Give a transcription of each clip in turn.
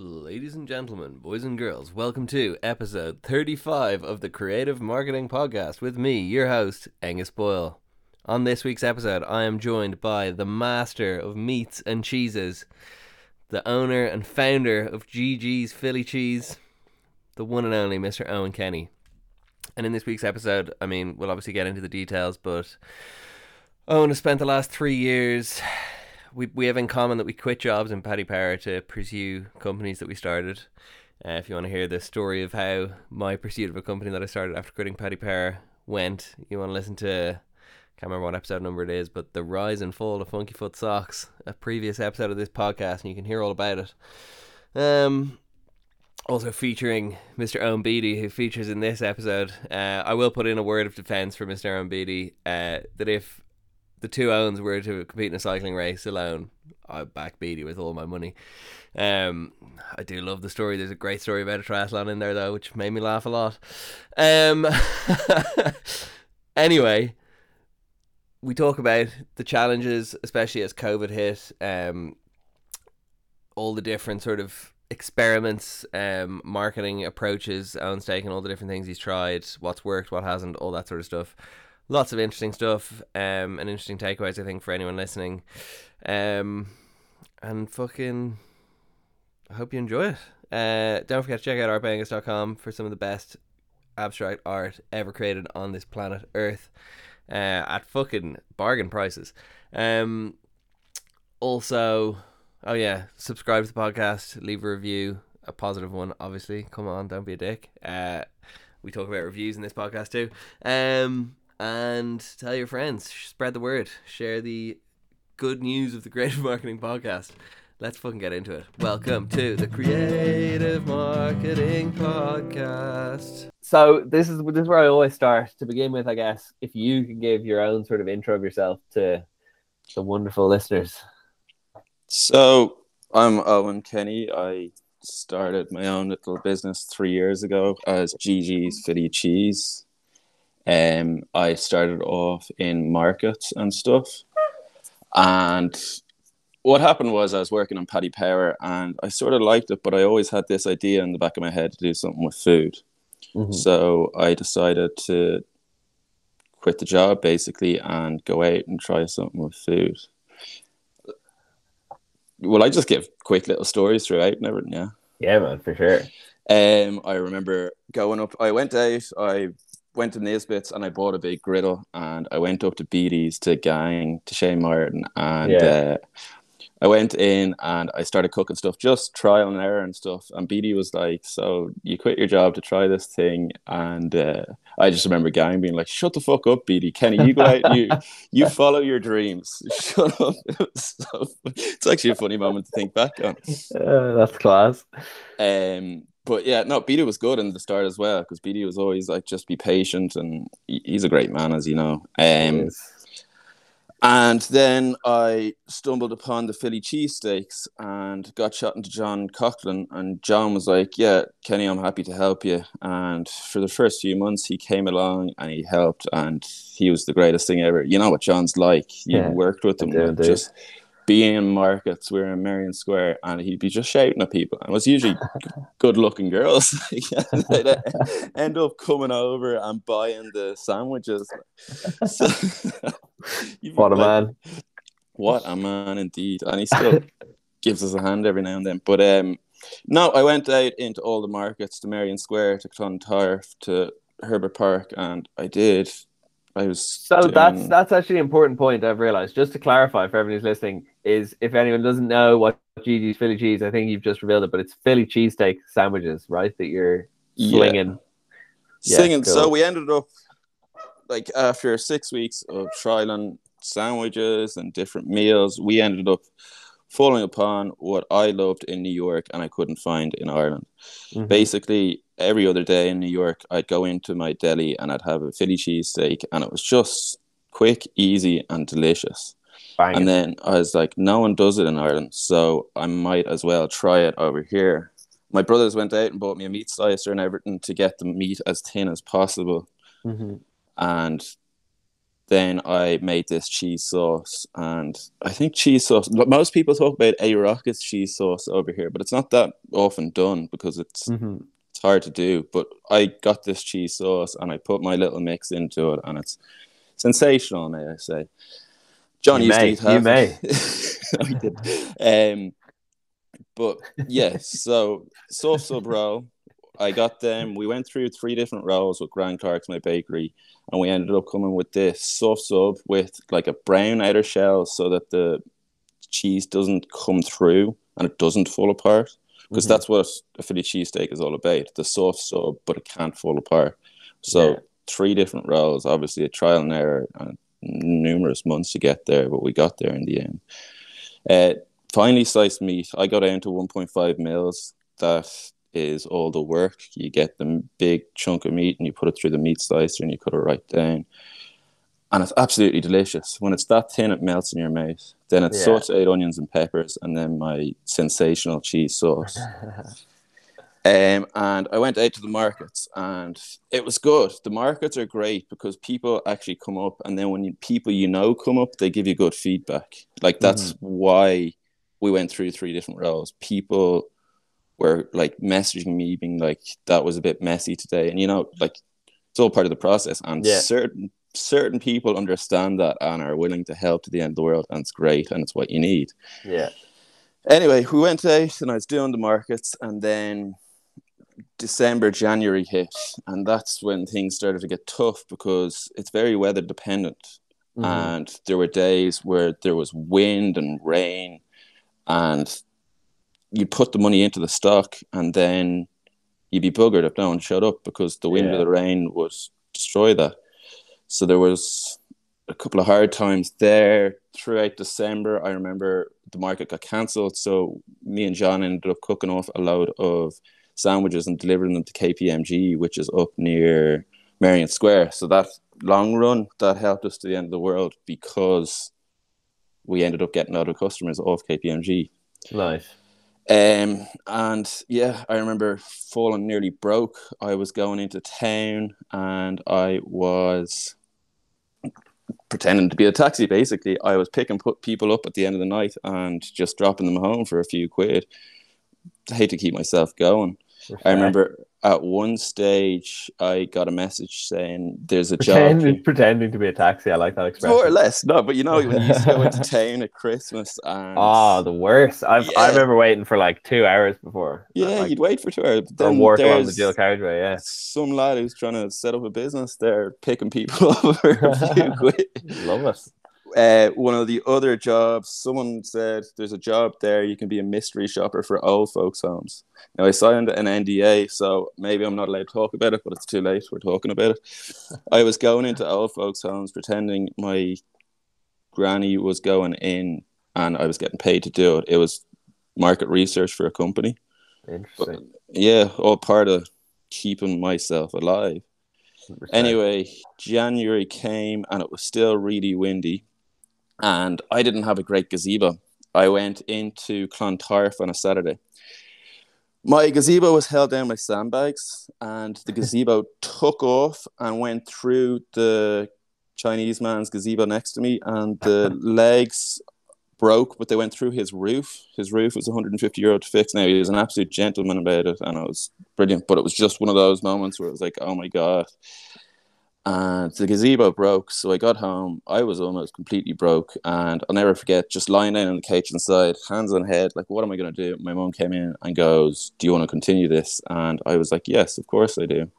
Ladies and gentlemen, boys and girls, welcome to episode 35 of the Creative Marketing Podcast with me, your host, Angus Boyle. On this week's episode, I am joined by the master of meats and cheeses, the owner and founder of GG's Philly Cheese, the one and only Mr. Eoin Kenny. And in this week's episode, I mean, we'll obviously get into the details, but Eoin has spent the last three years we we have in common that we quit jobs in Paddy Power to pursue companies that we started. Uh, if you want to hear the story of how my pursuit of a company that I started after quitting Paddy Power went, you want to listen to can't remember what episode number it is, but the rise and fall of Funky Foot Socks, a previous episode of this podcast, and you can hear all about it. Um, also featuring Mr. Owen Beatty, who features in this episode. Uh, I will put in a word of defense for Mr. Owen Beatty uh, that if the two Owens were to compete in a cycling race alone, I back Beatty with all my money. Um, I do love the story. There's a great story about a triathlon in there though, which made me laugh a lot. Um, anyway, we talk about the challenges, especially as COVID hit. Um, all the different sort of experiments, um, marketing approaches Eoin's taken, all the different things he's tried, what's worked, what hasn't, all that sort of stuff lots of interesting stuff um, and interesting takeaways, I think, for anyone listening. Um, and fucking, I hope you enjoy it. Uh, don't forget to check out artbangus.com for some of the best abstract art ever created on this planet Earth uh, at fucking bargain prices. Um, also, oh yeah, subscribe to the podcast, leave a review, a positive one, obviously. Come on, don't be a dick. Uh, we talk about reviews in this podcast too. Um, and tell your friends, spread the word, share the good news of the Creative Marketing Podcast. Let's fucking get into it. Welcome to the Creative Marketing Podcast. So this is this is where I always start to begin with. I guess if you can give your own sort of intro of yourself to the wonderful listeners. So I'm Eoin Kenny. I started my own little business three years ago as GG's Philly Cheese. Um, I started off in markets and stuff. And what happened was I was working on Paddy Power and I sort of liked it, but I always had this idea in the back of my head to do something with food. Mm-hmm. So I decided to quit the job basically and go out and try something with food. Well, I just give quick little stories throughout and everything, yeah. Yeah, man, for sure. Um, I remember going up. I went out. I went to Nisbets and I bought a big griddle and I went up to Beatty's to Gang to Shane Martin and yeah. uh, I went in and I started cooking stuff, just trial and error and stuff. And Beatty was like, "So you quit your job to try this thing?" And uh, I just remember Gang being like, "Shut the fuck up, Beatty. Kenny, you go out, you you follow your dreams. Shut up." It so, it's actually a funny moment to think back on. Uh, that's class. Um, but yeah, no, Beatty was good in the start as well because Beatty was always like just be patient and he's a great man, as you know. Um, and then I stumbled upon the Philly cheesesteaks and got chatting to John Coughlin. And John was like, Yeah, Kenny, I'm happy to help you. And for the first few months, he came along and he helped, and he was the greatest thing ever. You know what John's like. You yeah, worked with him, do, just being in markets, we are in Merrion Square, and he'd be just shouting at people. And it was usually good looking girls. They'd end up coming over and buying the sandwiches. So, what a like, man. What a man indeed. And he still gives us a hand every now and then. But um, no, I went out into all the markets to Merrion Square, to Clontarf, to Herbert Park, and I did I was so doing... that's that's actually an important point I've realized. Just to clarify for everyone who's listening, is if anyone doesn't know what GG's Philly cheese, I think you've just revealed it, but it's Philly cheesesteak sandwiches, right? That you're slinging. Yeah. Singing. Cool. So we ended up like after six weeks of trialing sandwiches and different meals, we ended up falling upon what I loved in New York and I couldn't find in Ireland. Mm-hmm. Basically, every other day in New York, I'd go into my deli and I'd have a Philly cheesesteak, and it was just quick, easy, and delicious. Banging. And then I was like, no one does it in Ireland, so I might as well try it over here. My brothers went out and bought me a meat slicer and everything to get the meat as thin as possible. Mm-hmm. And then I made this cheese sauce, and I think cheese sauce. Most people talk about a rockets cheese sauce over here, but it's not that often done because it's Mm-hmm. It's hard to do. But I got this cheese sauce and I put my little mix into it, and it's sensational, may I say. John You used may, to eat half. you may. I did. Um, but yes, so soft sub roll. I got them. We went through three different rolls with Grand Clark's, my bakery, and we ended up coming with this soft sub with like a brown outer shell so that the cheese doesn't come through and it doesn't fall apart. Because Mhm. that's what a Philly cheesesteak is all about the soft sub, but it can't fall apart. So, Yeah. three different rolls, obviously, a trial and error, and numerous months to get there, but we got there in the end. Uh, finely sliced meat, I got down to 1.5 mils. That is all the work. You get the big chunk of meat and you put it through the meat slicer and you cut it right down. And it's absolutely delicious. When it's that thin, it melts in your mouth. Then it's Yeah. sauteed onions and peppers, and then my sensational cheese sauce. Um, and I went out to the markets, and it was good. The markets are great because people actually come up, and then when you, people you know come up, they give you good feedback. Like that's why we went through three different roles. People were like messaging me, being like, "That was a bit messy today," and you know, like it's all part of the process. And Yeah. certain certain people understand that and are willing to help to the end of the world, and it's great, and it's what you need yeah. anyway, we went out and I was doing the markets, and then December, January hit, and that's when things started to get tough because it's very weather dependent. Mhm. And there were days where there was wind and rain, and you put the money into the stock, and then you'd be buggered if no one showed up because the wind Yeah. or the rain would destroy that. So there was a couple of hard times there throughout December. I remember the market got cancelled, so me and John ended up cooking off a load of sandwiches and delivering them to KPMG, which is up near Merrion Square. So that long run that helped us to the end of the world because we ended up getting other customers off KPMG. Nice. Um, and yeah, I remember falling nearly broke. I was going into town and I was pretending to be a taxi. Basically, I was picking put people up at the end of the night and just dropping them home for a few quid. I hate to keep myself going. I remember at one stage I got a message saying there's a job. pretending, pretending to be a taxi. I like that expression. More or less, no, but you know when you used to go into town at Christmas and Oh, the worst. I've, I Yeah. remember waiting for like two hours before. yeah, like, you'd wait for two hours. But or then work along the dual carriageway. Yeah, some lad who's trying to set up a business there, picking people up for a few quid. love it. Uh, one of the other jobs, someone said there's a job there. You can be a mystery shopper for old folks' homes. Now I signed an NDA, so maybe I'm not allowed to talk about it, but it's too late. We're talking about it. I was going into old folks' homes, pretending my granny was going in, and I was getting paid to do it. It was market research for a company. Interesting. Yeah, all part of keeping myself alive. Anyway, January came and it was still really windy, and I didn't have a great gazebo. I went into Clontarf on a Saturday. My gazebo was held down by sandbags, and the gazebo took off and went through the Chinese man's gazebo next to me, and the legs broke, but they went through his roof. His roof was 150 euro to fix. Now he was an absolute gentleman about it, and it was brilliant. But it was just one of those moments where it was like, oh my god. And the gazebo broke, so I got home. I was almost completely broke, and I'll never forget just lying down on the couch inside, hands on head, like, what am I going to do? My mom came in and goes, Do you want to continue this? And I was like, Yes, of course I do.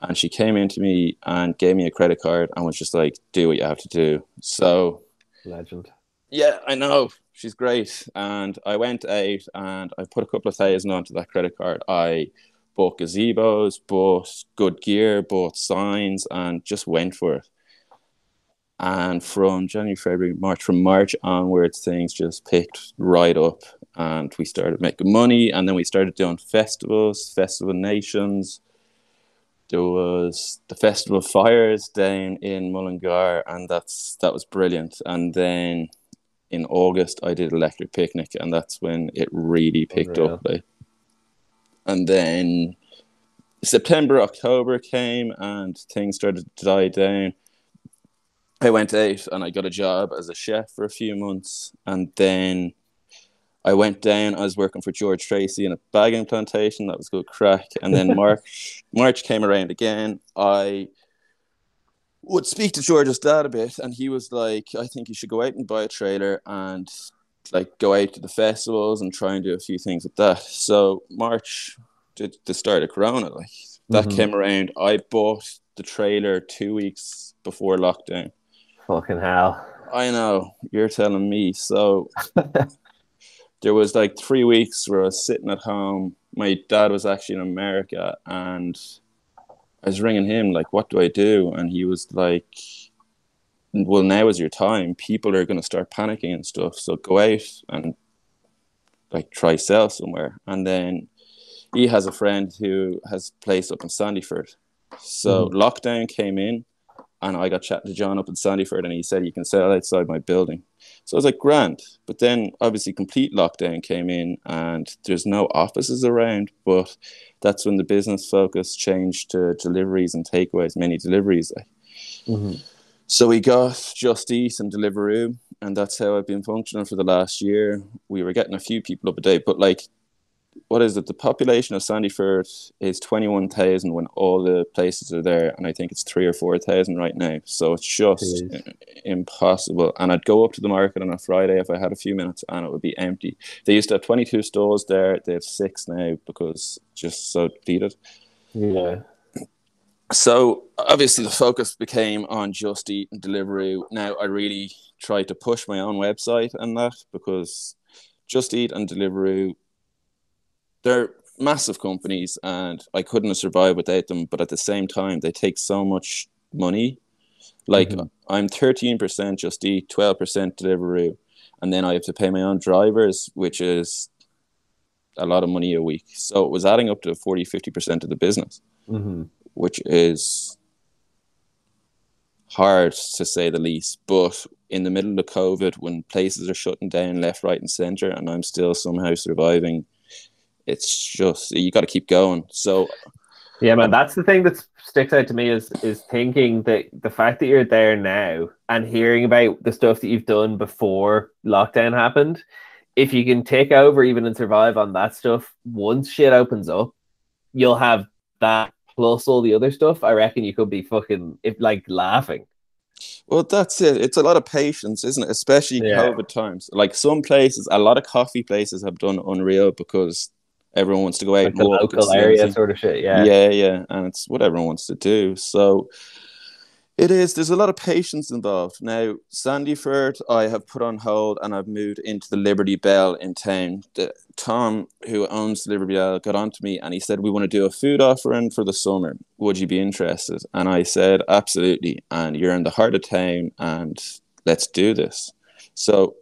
And she came into me and gave me a credit card and was just like, Do what you have to do. So Legend. yeah, I know. She's great. And I went out and I put a couple of thousand onto that credit card. I bought gazebos, bought good gear, bought signs, and just went for it. And from January, February, March, from March onwards, things just picked right up. And we started making money. And then we started doing festivals, Festival Nations. There was the Festival of Fires down in Mullingar, and that's that was brilliant. And then in August I did Electric Picnic, and that's when it really picked Unreal. up. Like. And then September, October came, and things started to die down. I went out and I got a job as a chef for a few months, and then I went down. I was working for George Tracy in a bagging plantation. That was good crack. And then March March came around again. I would speak to George's dad a bit, and he was like, "I think you should go out and buy a trailer and like go out to the festivals and try and do a few things with that." So March, did the start of Corona, like that Mhm. came around. I bought the trailer two weeks before lockdown. Fucking hell. I know you're telling me. So there was like three weeks where I was sitting at home. My dad was actually in America, and I was ringing him like, "What do I do?" And he was like, "Well, now is your time. People are going to start panicking and stuff. So go out and like try sell somewhere." And then he has a friend who has a place up in Sandyford. So hmm. lockdown came in, and I got chatting to John up in Sandyford, and he said you can sell outside my building. So I was like, grand. But then obviously complete lockdown came in and there's no offices around. But that's when the business focus changed to deliveries and takeaways, many deliveries. Like. Mm-hmm. So we got Just Eat and Deliveroo, and that's how I've been functioning for the last year. We were getting a few people up a day, but like, what is it? The population of Sandyford is 21,000 when all the places are there, and I think it's three or 4,000 right now. So it's just Jeez. impossible. And I'd go up to the market on a Friday if I had a few minutes, and it would be empty. They used to have 22 stores there, they have six now because just so depleted. Yeah. So obviously the focus became on Just Eat and Deliveroo. Now I really tried to push my own website and that because Just Eat and Deliveroo, they're massive companies and I couldn't have survived without them. But at the same time, they take so much money. Like Mhm. I'm 13% Just Eat, 12% Deliveroo, and then I have to pay my own drivers, which is a lot of money a week. So it was adding up to 40, 50% of the business hmm which is hard to say the least. But in the middle of COVID, when places are shutting down left, right, and center, and I'm still somehow surviving, it's just you got to keep going. So Yeah, man, that's the thing that sticks out to me is is thinking that the fact that you're there now and hearing about the stuff that you've done before lockdown happened. If you can take over even and survive on that stuff, once shit opens up, you'll have that plus all the other stuff. I reckon you could be fucking if like laughing. Well, that's it. It's a lot of patience, isn't it? Especially Yeah. COVID times. Like some places, a lot of coffee places have done unreal because everyone wants to go out Like the local area sort of shit. Yeah. yeah, yeah, and it's what everyone wants to do. So it is. There's a lot of patience involved. Now, Sandyford, I have put on hold, and I've moved into the Liberty Bell in town. The, Tom, who owns the Liberty Bell, got onto me and he said, "We want to do a food offering for the summer. Would you be interested?" And I said, "Absolutely." And you're in the heart of town, and let's do this. So,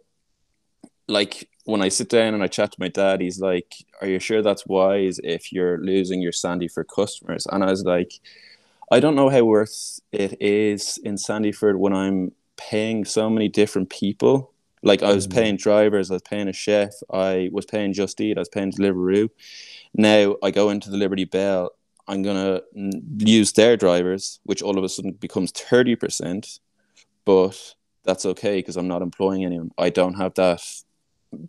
like when I sit down and I chat to my dad, he's like, "Are you sure that's wise if you're losing your Sandyford customers?" And I was like, "I don't know how worth it is in Sandyford when I'm paying so many different people. Like I was Mhm. paying drivers, I was paying a chef, I was paying Just Eat, I was paying Deliveroo. Now I go into the Liberty Bell, I'm gonna mm, use their drivers, which all of a sudden becomes thirty percent, but that's okay because I'm not employing anyone. I don't have that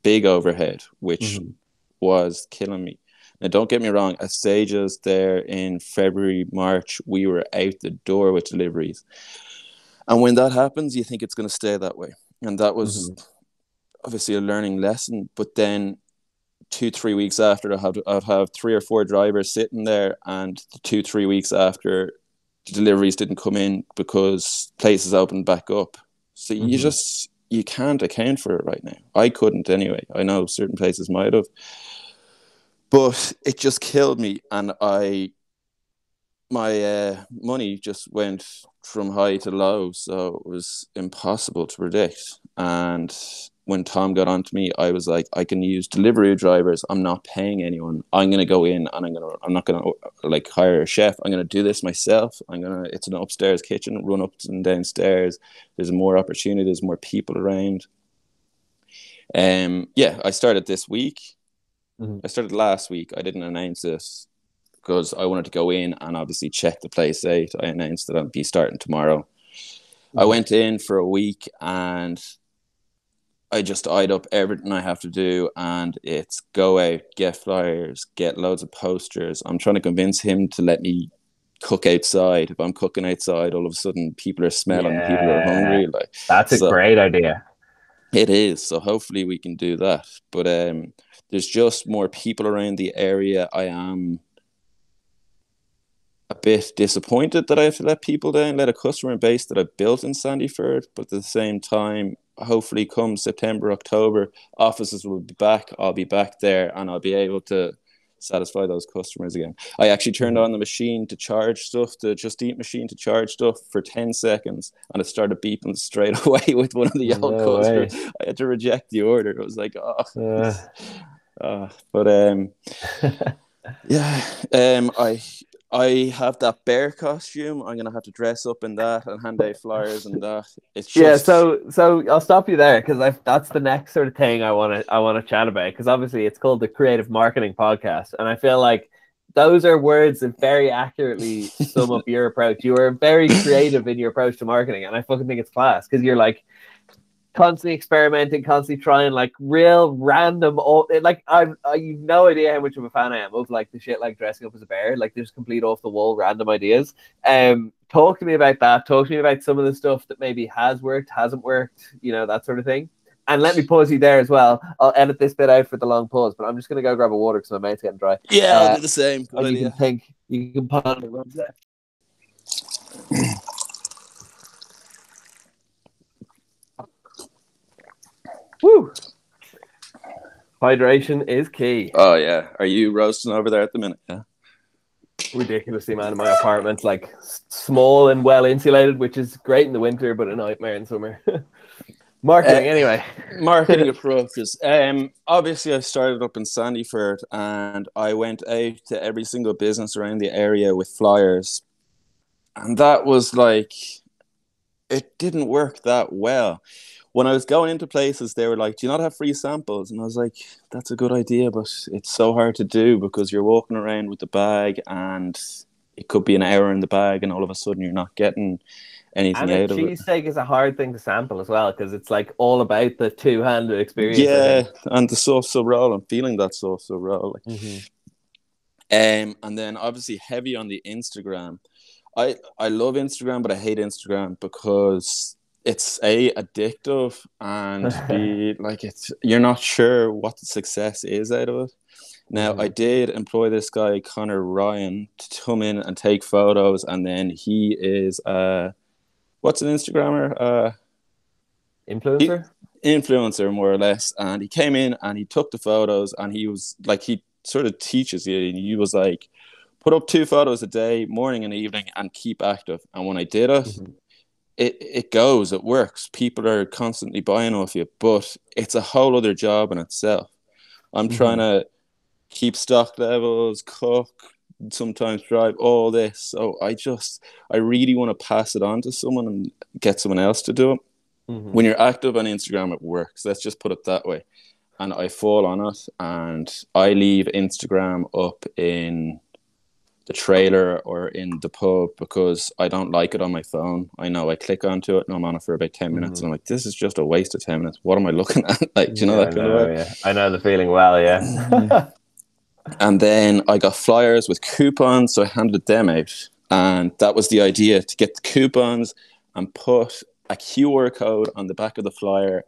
big overhead, which Mhm. was killing me. Now, don't get me wrong, at stages there in February, March, we were out the door with deliveries. And when that happens, you think it's going to stay that way. And that was obviously a learning lesson. But then two, three weeks after, I'd have, I'd have three or four drivers sitting there. And two, three weeks after, the deliveries didn't come in because places opened back up. So you Mhm. just, you can't account for it right now. I couldn't anyway. I know certain places might have. But it just killed me. And I, my uh, money just went from high to low, so it was impossible to predict. And when Tom got onto me, I was like, I can use delivery drivers. I'm not paying anyone. I'm gonna go in and I'm gonna. I'm not gonna like hire a chef. I'm gonna do this myself. I'm gonna. It's an upstairs kitchen. Run up and downstairs. There's more opportunity. There's more people around. Um. Yeah, I started this week. Mhm. I started last week. I didn't announce it because I wanted to go in and obviously check the place out. I announced that I'd be starting tomorrow. I went in for a week and I just eyed up everything I have to do, and it's go out, get flyers, get loads of posters. I'm trying to convince him to let me cook outside. If I'm cooking outside, all of a sudden people are smelling, yeah. people are hungry. Like that's so, a great idea. It is. So hopefully we can do that. But um, there's just more people around the area. I am a bit disappointed that I have to let people down, let a customer base that I've built in Sandyford, but at the same time, hopefully come September, October, offices will be back. I'll be back there and I'll be able to satisfy those customers again. I actually turned on the machine to charge stuff, the Just Eat machine to charge stuff for 10 seconds and it started beeping straight away with one of the young no customers. Way. I had to reject the order. It was like, oh, uh. uh but um, yeah, um, I I have that bear costume. I'm gonna have to dress up in that and hand out flyers and that. It's just... yeah. So so I'll stop you there because that's the next sort of thing I want to I want to chat about because obviously it's called the Creative Marketing Podcast, and I feel like those are words that very accurately sum up your approach. You are very creative in your approach to marketing, and I fucking think it's class because you're like constantly experimenting, constantly trying like real random. Like I've I, you've no idea how much of a fan I am of like the shit like dressing up as a bear, like just complete off the wall random ideas. Um, talk to me about that. Talk to me about some of the stuff that maybe has worked, hasn't worked, you know that sort of thing. And let me pause you there as well. I'll edit this bit out for the long pause, but I'm just gonna go grab a water because my mouth's getting dry. Yeah, uh, I'll do the same. You can think, you can ponder. Woo! Hydration is key. Oh yeah. Are you roasting over there at the minute? Yeah. Ridiculously, man. My apartment's like small and well insulated, which is great in the winter, but a nightmare in summer. marketing, uh, anyway. marketing approaches. Um, obviously, I started up in Sandyford, and I went out to every single business around the area with flyers, and that was like, it didn't work that well when I was going into places, they were like, "Do you not have free samples?" And I was like, "That's a good idea, but it's so hard to do because you're walking around with the bag, and it could be an hour in the bag, and all of a sudden you're not getting anything and out of it." Cheesesteak is a hard thing to sample as well because it's like all about the two-handed experience. Yeah, and the sauce so raw. I'm feeling that sauce so raw. Mm-hmm. Um, and then obviously heavy on the Instagram. I I love Instagram, but I hate Instagram because it's a addictive and b like it's you're not sure what success is out of it. Now mm. I did employ this guy Connor Ryan to come in and take photos, and then he is uh, what's an Instagrammer? Uh, influencer. He, influencer, more or less, and he came in and he took the photos, and he was like he sort of teaches you. and He was like, put up two photos a day, morning and evening, and keep active. And when I did it. Mm-hmm it it goes, it works. People are constantly buying off you, but it's a whole other job in itself. I'm mm-hmm. trying to keep stock levels, cook, sometimes drive all this. So I just I really want to pass it on to someone and get someone else to do it. Mm-hmm. When you're active on Instagram, it works. Let's just put it that way. And I fall on it, and I leave Instagram up in the trailer or in the pub because I don't like it on my phone. I know I click onto it and I'm on it for about 10 minutes mm-hmm. and I'm like, this is just a waste of 10 minutes. What am I looking at? like, do you know yeah, that kind know, of way? Yeah. I know the feeling well, yeah. and then I got flyers with coupons, so I handed them out. And that was the idea to get the coupons and put a QR code on the back of the flyer.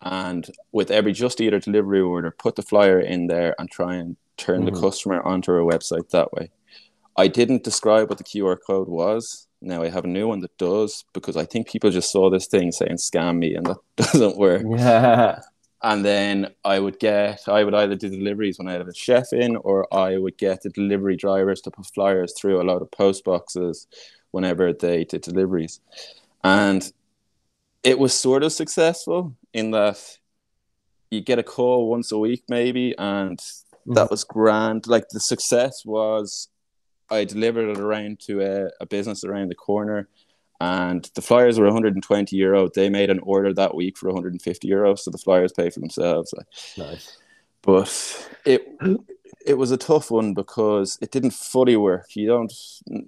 And with every Just Eat or delivery order, put the flyer in there and try and turn mm-hmm. the customer onto our website that way. I didn't describe what the QR code was. Now I have a new one that does because I think people just saw this thing saying scam me and that doesn't work. Yeah. And then I would get, I would either do deliveries when I had a chef in, or I would get the delivery drivers to put flyers through a lot of post boxes whenever they did deliveries. And it was sort of successful in that you get a call once a week, maybe, and that mm-hmm. was grand. Like the success was I delivered it around to a, a business around the corner and the flyers were 120 euro. They made an order that week for 150 euro, so the flyers pay for themselves. Nice. But it it was a tough one because it didn't fully work. You don't,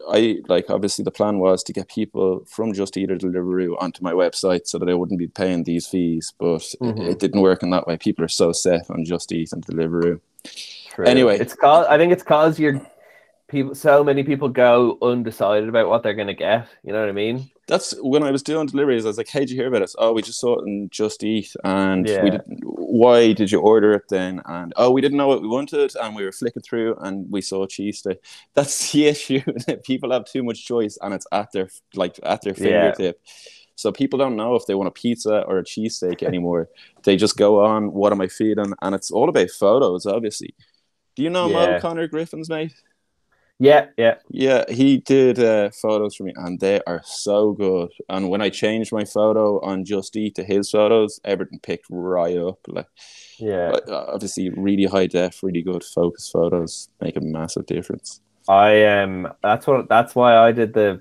I like obviously the plan was to get people from Just Eat or Deliveroo onto my website so that I wouldn't be paying these fees, but Mhm. it, it didn't work in that way. People are so set on Just Eat and Deliveroo. True. Anyway. it's called. I think it's cause you're people. So many people go undecided about what they're gonna get. You know what I mean? That's when I was doing deliveries. I was like, "Hey, did you hear about us? Oh, we just saw it in Just Eat, and Yeah. we didn't. Why did you order it then? And oh, we didn't know what we wanted, and we were flicking through, and we saw cheese steak. That's the issue. that people have too much choice, and it's at their like at their Yeah. fingertip. So people don't know if they want a pizza or a cheesesteak anymore. they just go on, "What am I feeding?" And it's all about photos, obviously. Do you know Yeah. Mo Connor Griffins, mate? Yeah, yeah. Yeah, he did uh, photos for me, and they are so good. And when I changed my photo on Just Eat to his photos, everything picked right up. Like, Yeah, uh, obviously, really high def, really good focus photos make a massive difference. I um that's what that's why I did the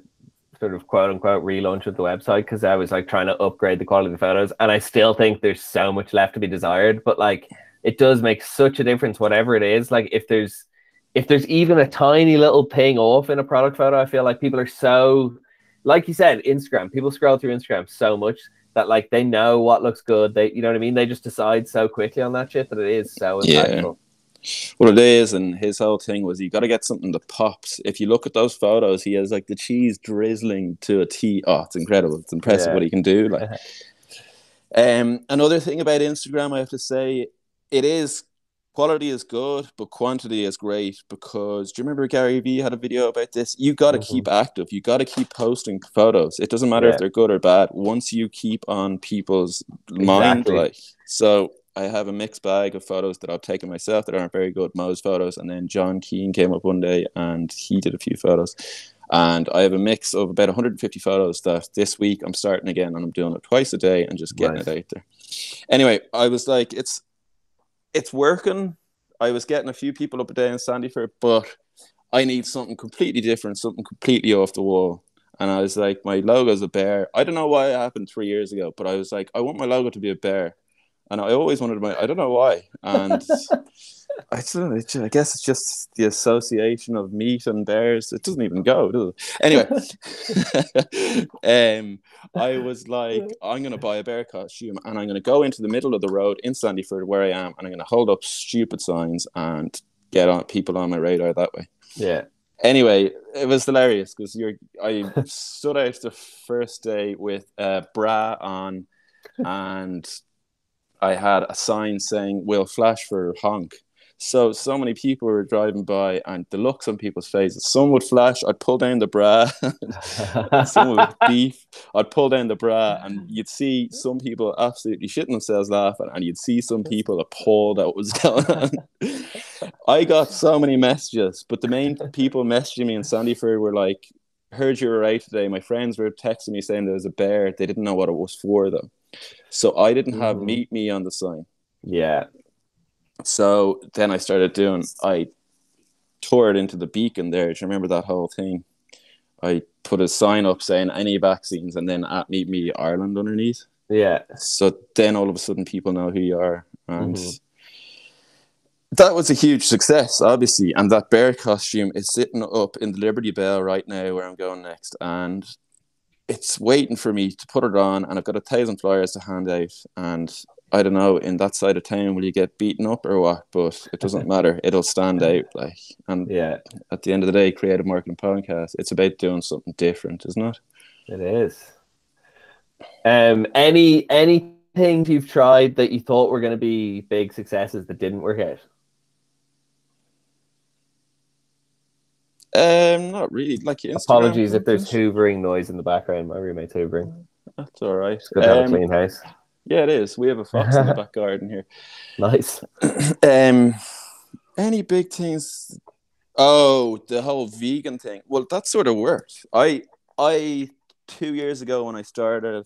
sort of quote unquote relaunch of the website because I was like trying to upgrade the quality of the photos and I still think there's so much left to be desired but like it does make such a difference whatever it is like if there's if there's even a tiny little ping off in a product photo I feel like people are so like you said Instagram people scroll through Instagram so much that like they know what looks good they you know what I mean they just decide so quickly on that shit that it is so Yeah. impactful What it is, and his whole thing was you got to get something that pops. If you look at those photos, he has like the cheese drizzling to a T. Oh, it's incredible! It's impressive Yeah. what he can do. Like, um, another thing about Instagram, I have to say, it is quality is good, but quantity is great because do you remember Gary Vee had a video about this? You got to Mhm. keep active. You got to keep posting photos. It doesn't matter Yeah. if they're good or bad. Once you keep on people's mind, like so. I have a mixed bag of photos that I've taken myself that aren't very good, Mo's photos, and then John Keane came up one day and he did a few photos. And I have a mix of about 150 photos that this week I'm starting again and I'm doing it twice a day and just getting it out there. Anyway, I was like, it's it's working. I was getting a few people up a day in Sandyford, but I need something completely different, something completely off the wall. And I was like, my logo's a bear. I don't know why it happened three years ago, but I was like, I want my logo to be a bear. And I always wanted my, I don't know why. And I, don't know, it's- I guess it's just the association of meat and bears. It doesn't even go, does it? Anyway, um, I was like, I'm going to buy a bear costume and I'm going to go into the middle of the road in Sandyford where I am and I'm going to hold up stupid signs and get on people on my radar that way. yeah Anyway, it was hilarious because you're I stood out the first day with a bra on and I had a sign saying "Will flash for honk." So so many people were driving by, and the looks on people's faces. Some would flash. I'd pull down the bra. Some would beef. I'd pull down the bra, and you'd see some people absolutely shitting themselves laughing, and you'd see some people appalled at what was going on. I got so many messages, but the main people messaging me in Sandyford were like, "Heard you were out today." My friends were texting me saying there was a bear. They didn't know what it was for them, so I didn't have Mhm. "Meet Me" on the sign. yeah So then I started doing. I tore it into the beacon there. Do you remember that whole thing? I put a sign up saying any vaccines, and then at Meet Me Ireland underneath. yeah So then all of a sudden people know who you are. And Mhm. that was a huge success, obviously. And that bear costume is sitting up in the Liberty Bell right now where I'm going next. And it's waiting for me to put it on. And I've got a thousand flyers to hand out. And I don't know, in that side of town, will you get beaten up or what? But it doesn't matter. It'll stand out. Like, and yeah at the end of the day, creative marketing podcast, it's about doing something different, isn't it? It is. Um, any any things you've tried that you thought were going to be big successes that didn't work out? Um, not really. Like Instagram, Apologies if there's hoovering noise in the background. My roommate's hoovering. That's all right. Good to have a Um, clean house. Yeah, it is. We have a fox in the back garden here. Nice. Um, any big things? Oh, the whole vegan thing. Well, that sort of worked. I, I, two years ago when I started,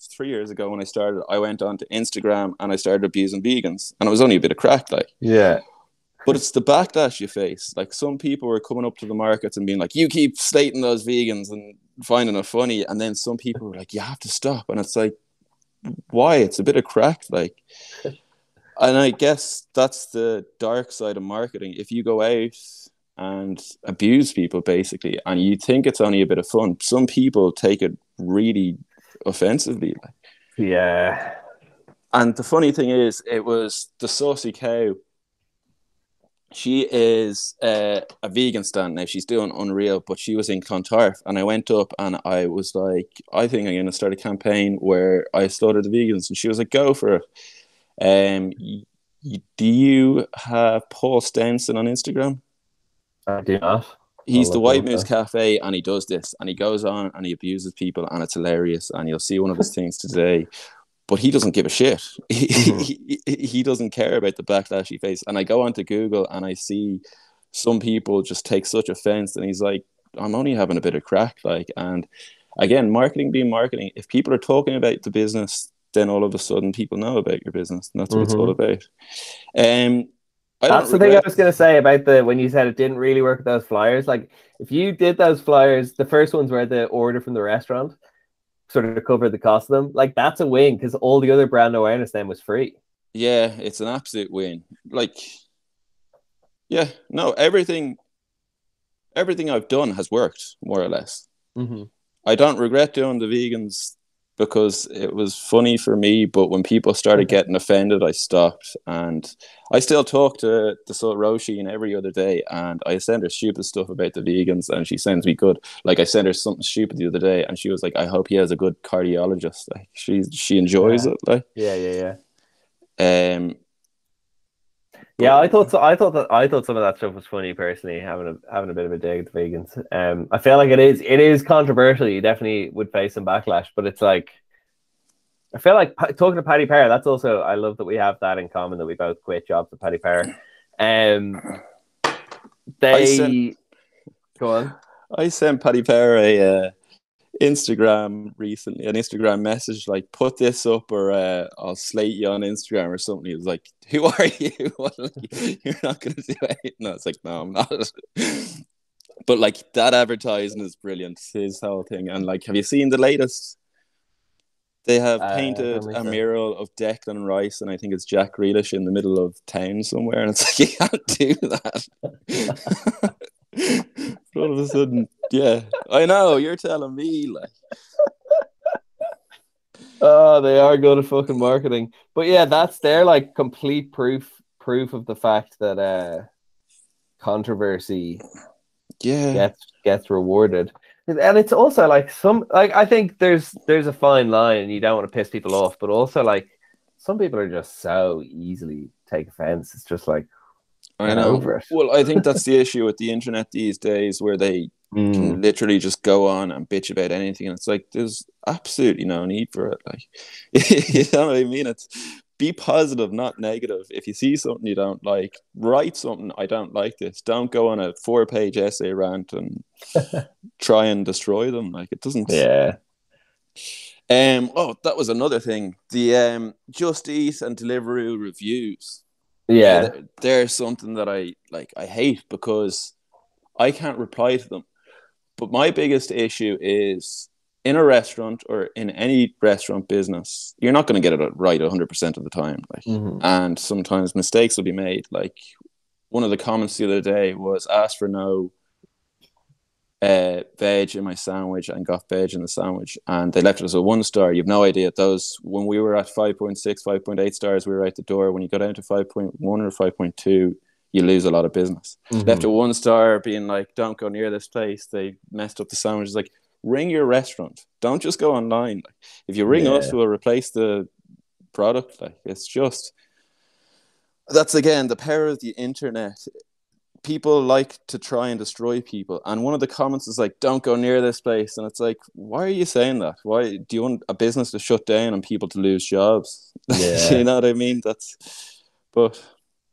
three years ago when I started, I went onto Instagram and I started abusing vegans, and it was only a bit of crack, like. Yeah. But it's the backlash you face. Like some people are coming up to the markets and being like, "You keep slating those vegans and finding it funny," and then some people are like, "You have to stop," and it's like, why? It's a bit of crack, like. and I guess that's the dark side of marketing. If you go out and abuse people, basically, and you think it's only a bit of fun, some people take it really offensively. Like. Yeah. And the funny thing is, it was the saucy cow. She is uh, a vegan stand now. She's doing unreal, but she was in Clontarf, and I went up and I was like, I think I'm going to start a campaign where I slaughter the vegans, and she was like, go for it. Um, y- do you have Paul Stenson on Instagram? I do not. He's the White Moose. Cafe, and he does this, and he goes on and he abuses people, and it's hilarious. And you'll see one of his things today, but he doesn't give a shit. he, he, he doesn't care about the backlash he faces. And I go onto Google and I see some people just take such offense, and he's like, "I'm only having a bit of crack," like, and again, marketing being marketing. If people are talking about the business, then all of a sudden people know about your business, and that's what it's all about. Um, I That's the thing I was going to say about the when you said it didn't really work with those flyers. Like, if you did those flyers, the first ones were the order from the restaurant, sort of covered the cost of them. Like, that's a win because all the other brand awareness then was free. Yeah, it's an absolute win. Like, yeah, no, everything, everything I've done has worked more or less. Mm-hmm. I don't regret doing the vegans because it was funny for me. But when people started getting offended, I stopped. And I still talk to the so Roisin every other day, and I send her stupid stuff about the vegans, and she sends me good. Like I sent her something stupid the other day, and she was like, "I hope he has a good cardiologist." Like she she enjoys Yeah. it. Like Yeah, yeah, yeah. um. Yeah, I thought so. I thought that I thought some of that stuff was funny personally, having a having a bit of a dig at the vegans. Um, I feel like it is it is controversial. You definitely would face some backlash, but it's like I feel like talking to Paddy Power. That's also I love that we have that in common that we both quit jobs at Paddy Power. Um, they sent- go on. I sent Paddy Power a uh, Instagram recently, an Instagram message like, "Put this up, or uh, I'll slate you on Instagram or something." He was like, "Who are you? Like, you're not going to do it?" No, it's like, "No, I'm not." but like that advertising is brilliant. His whole thing, and like, have you seen the latest? They have Uh, painted think a so. mural of Declan Rice, and I think it's Jack Grealish in the middle of town somewhere, and it's like you can't do that. All of a sudden, yeah, I know you're telling me like, Oh, they are good at fucking marketing. But yeah, that's their like complete proof proof of the fact that uh controversy yeah, gets gets rewarded. And it's also like some like I think there's there's a fine line and you don't want to piss people off, but also like some people are just so easily take offense. It's just like I know. Well, I think that's the issue with the internet these days, where they mm, can literally just go on and bitch about anything, and it's like there's absolutely no need for it. Like, you know what I mean? It's be positive, not negative. If you see something you don't like, write something. I don't like this. Don't go on a four-page essay rant and try and destroy them. Like it doesn't. yeah. Um. Oh, that was another thing. The um Just Eat and Deliveroo reviews. Yeah. they're something that I like. I hate because I can't reply to them. But my biggest issue is in a restaurant or in any restaurant business, you're not going to get it right 100% of the time. Like, Mhm. and sometimes mistakes will be made. Like one of the comments the other day was asked for no uh, veg in my sandwich and got veg in the sandwich, and they left it as a one star. You've no idea those when we were at 5.6, 5.8 stars, we were out the door. When you go down to 5.1 or 5.2, you lose a lot of business. Mhm. Left a one star being like, don't go near this place. They messed up the sandwiches. Like, ring your restaurant. Don't just go online. Like, if you ring us, we'll replace the product. Like, it's just that's again the power of the internet. People like to try and destroy people, and one of the comments is like, "Don't go near this place," and it's like, why are you saying that? Why do you want a business to shut down and people to lose jobs? Yeah. you know what I mean? That's, but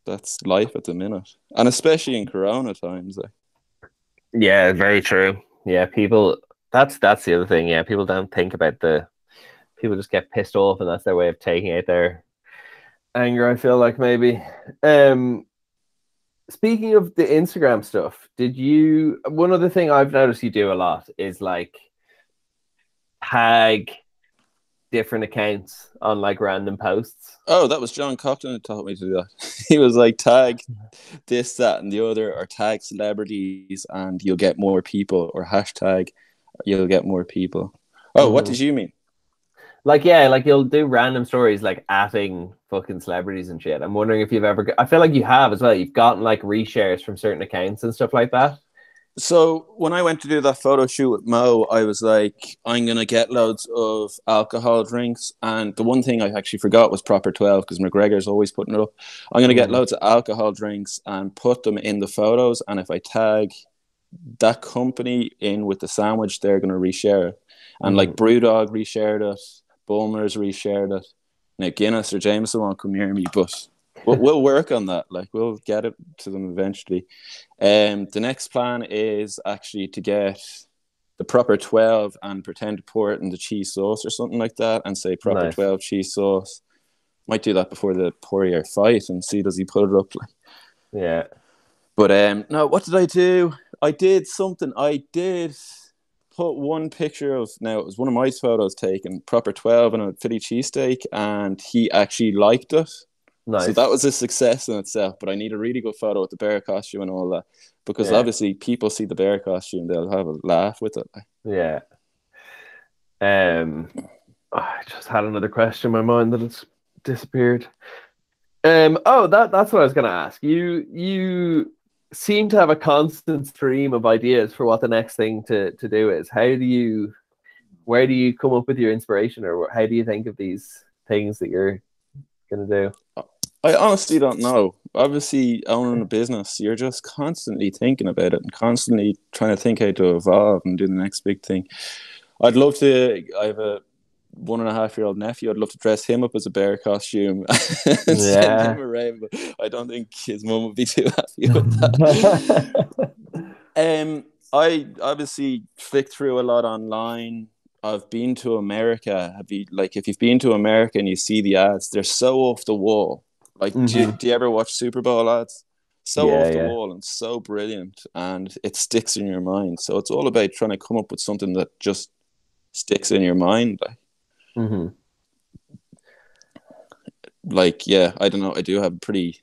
that's life at the minute, and especially in Corona times. Like, Yeah, very true. Yeah, people that's that's the other thing. Yeah, people don't think about the people just get pissed off and that's their way of taking out their anger, I feel like maybe. Um speaking of the Instagram stuff, did you one other thing I've noticed you do a lot is like tag different accounts on like random posts. Oh, that was John Cochran who taught me to do that. he was like, tag this, that, and the other, or tag celebrities, and you'll get more people, or hashtag you'll get more people. Oh, what Mhm. did you mean? Like yeah, like you'll do random stories like atting fucking celebrities and shit. I'm wondering if you've ever. I feel like you have as well. You've gotten like reshares from certain accounts and stuff like that. So when I went to do that photo shoot with Mo, I was like, I'm gonna get loads of alcohol drinks, and the one thing I actually forgot was proper twelve because McGregor's always putting it up. I'm gonna get Mm. loads of alcohol drinks and put them in the photos, and if I tag that company in with the sandwich, they're gonna reshare it. And like Brewdog reshared it, Bulmers reshared it. Now Guinness or Jameson won't come near me, but we'll, we'll work on that. Like we'll get it to them eventually. Um, the next plan is actually to get the proper twelve and pretend to pour it in the cheese sauce or something like that, and say proper Nice. twelve cheese sauce. Might do that before the Poirier fight and see does he put it up. Like. Yeah. But um, no, what did I do? I did something. I did put one picture of now it was one of my photos taken proper twelve and a Philly cheesesteak, and he actually liked it. Nice. So that was a success in itself. But I need a really good photo with the bear costume and all that because Yeah. obviously people see the bear costume, they'll have a laugh with it. Yeah. Um, I just had another question in my mind that it's disappeared. Um, oh, that that's what I was going to ask. You you seem to have a constant stream of ideas for what the next thing to to do is. How do you, where do you come up with your inspiration, or how do you think of these things that you're going to do? I honestly don't know. Obviously, owning a business, you're just constantly thinking about it and constantly trying to think how to evolve and do the next big thing. I'd love to. I have a one and a half year old nephew. I'd love to dress him up as a bear costume and send Yeah. him around. But I don't think his mum would be too happy with that. Um, I obviously flick through a lot online. I've been to America. Have you like if you've been to America and you see the ads, they're so off the wall. Like, do, you, do you ever watch Super Bowl ads? So Yeah, off the yeah. wall and so brilliant, and it sticks in your mind. So it's all about trying to come up with something that just sticks in your mind. Like, hmm like yeah, I don't know. I do have a pretty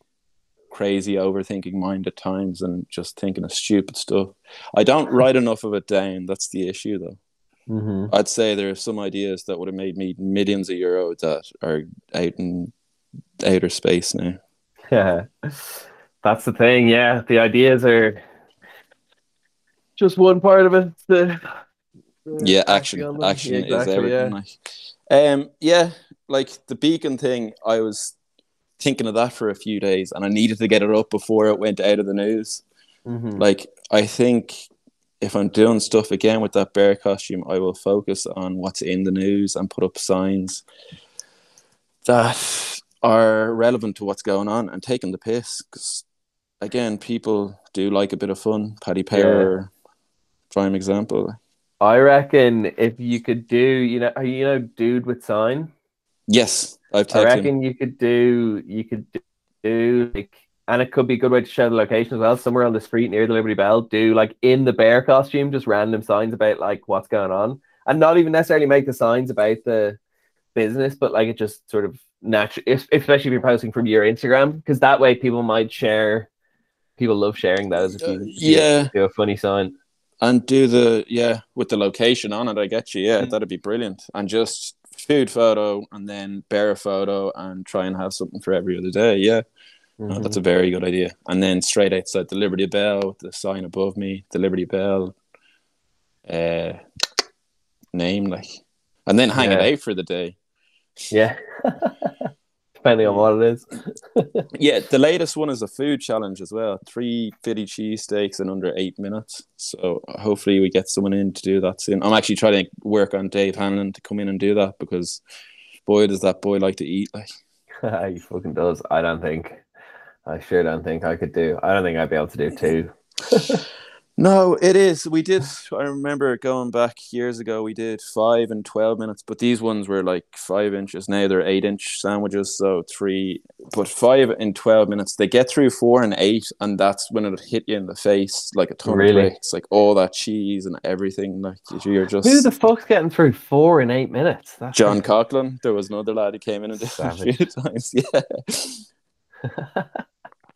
crazy overthinking mind at times and just thinking of stupid stuff. I don't write enough of it down. That's the issue, though. hmm I'd say there are some ideas that would have made me millions of euro that are out in outer space now. Yeah, that's the thing. Yeah, the ideas are just one part of it. The, the Yeah, acting action. Action Yeah, is everything. yeah. Like, um, yeah, like the beacon thing. I was thinking of that for a few days, and I needed to get it up before it went out of the news. Mhm. Like, I think if I'm doing stuff again with that bear costume, I will focus on what's in the news and put up signs that are relevant to what's going on and taking the piss. Because again, people do like a bit of fun. Paddy Power, prime example. I reckon if you could do, you know, you know, dude with sign. Yes, I've I reckon you could do, you could do like, and it could be a good way to show the location as well. Somewhere on the street near the Liberty Bell, do like in the bear costume, just random signs about like what's going on, and not even necessarily make the signs about the business, but like it just sort of natural, especially if you're posting from your Instagram, because that way people might share. People love sharing those. If you, Uh, yeah. do a funny sign. And do the yeah with the location on it. I get you. Yeah, Mm. that'd be brilliant. And just food photo and then bear photo and try and have something for every other day. Yeah, No, Mhm. that's a very good idea. And then straight outside the Liberty Bell with the sign above me, the Liberty Bell uh, name, like, and then hang Yeah. it out for the day. yeah. Depending on what it is. Yeah, the latest one is a food challenge as well. Three Philly cheesesteaks in under eight minutes. So hopefully we get someone in to do that soon. I'm actually trying to work on Dave Hanlon to come in and do that because boy does that boy like to eat. Like he fucking does. I don't think. I sure don't think I could do. I don't think I'd be able to do two. No, it is. We did. I remember going back years ago. We did five and twelve minutes, but these ones were like five inches. Now they're eight inch sandwiches, so three. But five and twelve minutes, they get through four and eight, and that's when it hit you in the face like a ton Really? of bricks, like all that cheese and everything. Like you're just Who the fuck's getting through four in eight minutes? That's John Coughlin. There was another lad who came in and did it a few times. Yeah.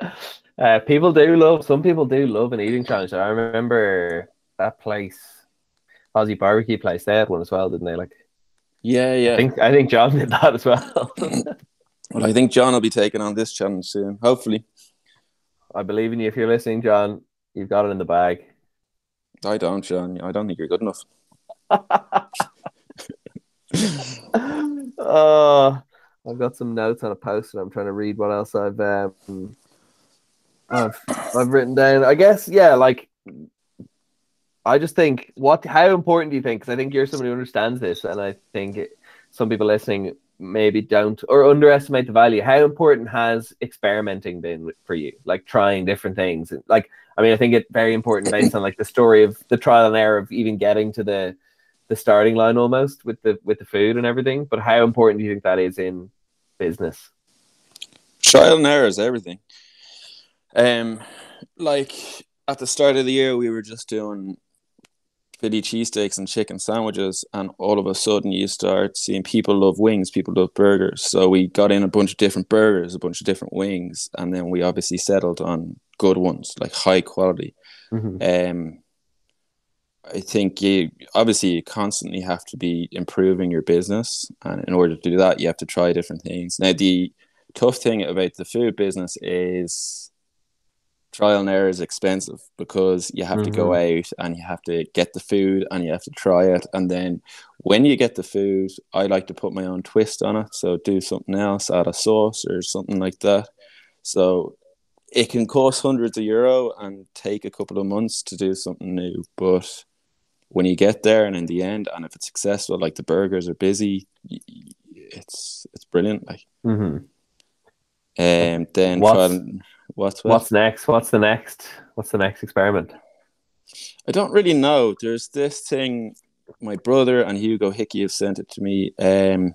Uh, people do love. Some people do love an eating challenge. I remember that place, Aussie barbecue place. They had one as well, didn't they? Like, Yeah, yeah. I think I think John did that as well. Well, I think John will be taking on this challenge soon. Hopefully. I believe in you. If you're listening, John, you've got it in the bag. I don't, John. I don't think you're good enough. oh, I've got some notes on a post, and I'm trying to read what else I've um, I've I've written down. I guess yeah, like I just think what how important do you think? Because I think you're somebody who understands this, and I think it, some people listening maybe don't or underestimate the value. How important has experimenting been for you? Like trying different things. Like I mean, I think it's very important based on like the story of the trial and error of even getting to the the starting line almost with the with the food and everything. But how important do you think that is in business? Trial and error is everything. Um, like at the start of the year, we were just doing Philly cheesesteaks and chicken sandwiches, and all of a sudden, you start seeing people love wings, people love burgers. So we got in a bunch of different burgers, a bunch of different wings, and then we obviously settled on good ones, like high quality. Um, I think you obviously you constantly have to be improving your business, and in order to do that, you have to try different things. Now, the tough thing about the food business is trial and error is expensive because you have to go out and you have to get the food and you have to try it, and then when you get the food, I like to put my own twist on it, so do something else, add a sauce or something like that. So it can cost hundreds of euro and take a couple of months to do something new, but when you get there and in the end, and if it's successful, like the burgers are busy, it's it's brilliant. Like, hmm um, then What's- try and- what's what? What's next? What's the next? What's the next experiment? I don't really know. There's this thing. My brother and Hugo Hickey have sent it to me. Um,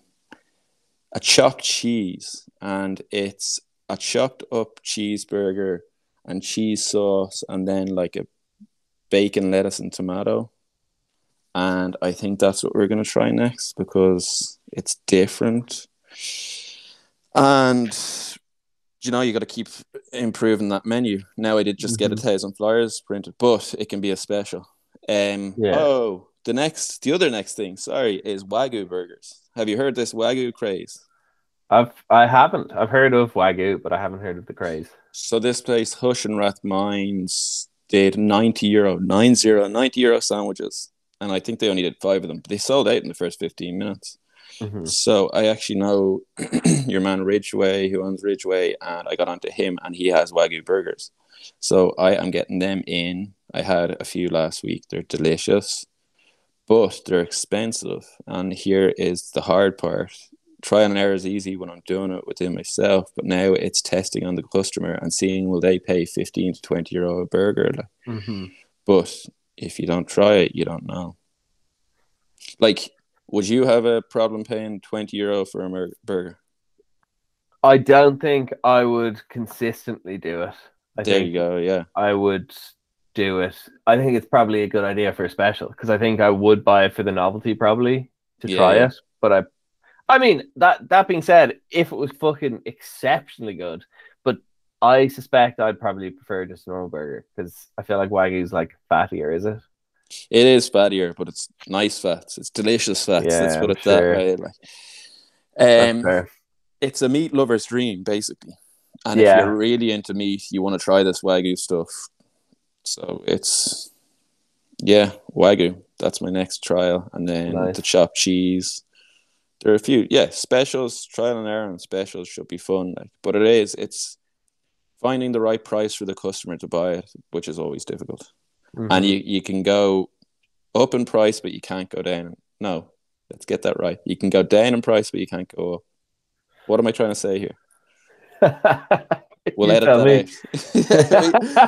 a chopped cheese, and it's a chopped up cheeseburger and cheese sauce, and then like a bacon, lettuce, and tomato. And I think that's what we're gonna try next because it's different. And you know, you got to keep improving that menu. Now I did just get a thousand flyers printed, but it can be a special. Um, Yeah. Oh, the next, the other next thing, sorry, is Wagyu burgers. Have you heard this Wagyu craze? I've I haven't. I've heard of Wagyu, but I haven't heard of the craze. So this place, Hush and Rathmines, did 90 euro, 90, 90 euro sandwiches. And I think they only did five of them. But they sold out in the first 15 minutes. Mhm. So I actually know your man Ridgeway, who owns Ridgeway, and I got onto him, and he has Wagyu burgers. So I am getting them in. I had a few last week. They're delicious, but they're expensive. And here is the hard part. Try and error is easy when I'm doing it within myself, but now it's testing on the customer and seeing will they pay 15 to 20 euro a burger. Mhm. But if you don't try it, you don't know. Like, would you have a problem paying 20 euro for a mer- burger? I don't think I would consistently do it. I there think you go. Yeah. I would do it. I think it's probably a good idea for a special because I think I would buy it for the novelty probably to Yeah, try it. But I, I mean that that being said, if it was fucking exceptionally good, but I suspect I'd probably prefer just a normal burger because I feel like Wagyu's like fattier, is it? It is fattier, but it's nice fats. It's delicious fats. Let's Yeah, put I'm it that way. Like, um, it's a meat lover's dream, basically. And Yeah. if you're really into meat, you want to try this Wagyu stuff. So it's, yeah, Wagyu. That's my next trial. And then Nice. the chopped cheese. There are a few, yeah, specials, trial and error and specials should be fun. Like, but it is, it's finding the right price for the customer to buy it, which is always difficult. Mhm. And you, you can go up in price, but you can't go down. No, let's get that right. You can go down in price, but you can't go up. What am I trying to say here? We'll You edit that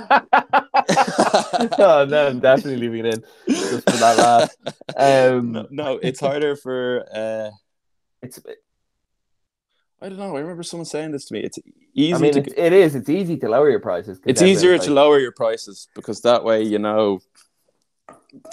out. oh no, I'm definitely leaving it in just for that laugh. Um, no, no, it's harder for. Uh, it's. I don't know. I remember someone saying this to me. It's easy. I mean, to, it's, it is. Easy to lower your prices. it's easier everyone's to lower your prices because that way you know,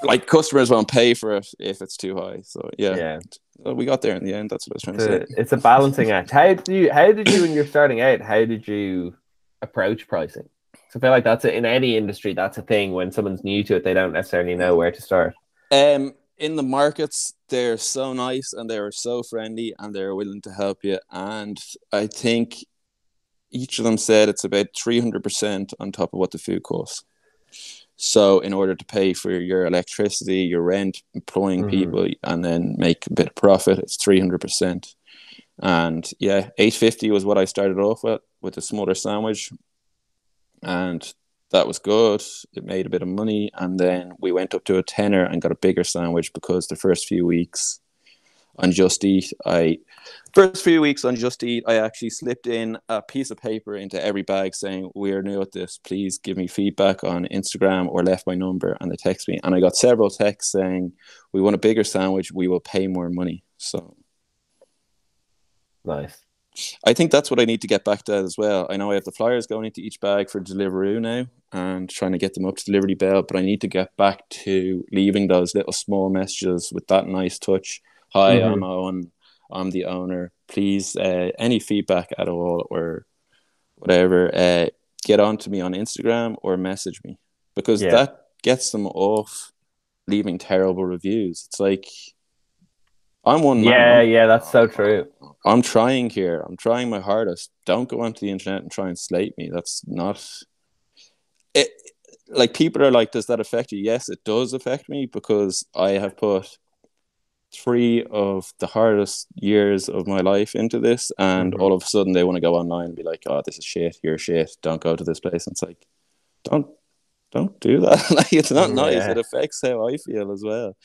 like customers won't pay for it if it's too high. So yeah, Yeah, Well, we got there in the end. That's what I was trying it's to a, say. it's a balancing act. How did you? How did you when you're starting out? How did you approach pricing? So I feel like that's a, in any industry. That's a thing. When someone's new to it, they don't necessarily know where to start. Um, in the markets, they're so nice and they're so friendly and they're willing to help you. And I think each of them said it's about three hundred percent on top of what the food costs. So, in order to pay for your electricity, your rent, employing Mhm. people, and then make a bit of profit, it's three hundred percent. And yeah, eight fifty was what I started off with with a smaller sandwich, and that was good. It made a bit of money, and then we went up to a tenner and got a bigger sandwich because the first few weeks on Just Eat, I first few weeks on Just Eat, I actually slipped in a piece of paper into every bag saying, "We are new at this. Please give me feedback on Instagram or left my number." And they text me, and I got several texts saying, "We want a bigger sandwich. We will pay more money." So Nice. I think that's what I need to get back to as well. I know I have the flyers going into each bag for Deliveroo now and trying to get them up to Liberty Bell, but I need to get back to leaving those little small messages with that nice touch. Hi, Mhm. I'm Eoin. I'm the owner. Please, uh, any feedback at all or whatever, uh, get on to me on Instagram or message me because Yeah. that gets them off leaving terrible reviews. It's like I'm one man. Yeah, I'm- yeah, that's so true. I'm trying here. I'm trying my hardest. Don't go onto the internet and try and slate me. That's not it. Like people are like, does that affect you? Yes, it does affect me because I have put three of the hardest years of my life into this, and Mhm. all of a sudden they want to go online and be like, "Oh, this is shit. You're shit. Don't go to this place." And it's like, don't, don't do that. like it's not nice. It affects how I feel as well.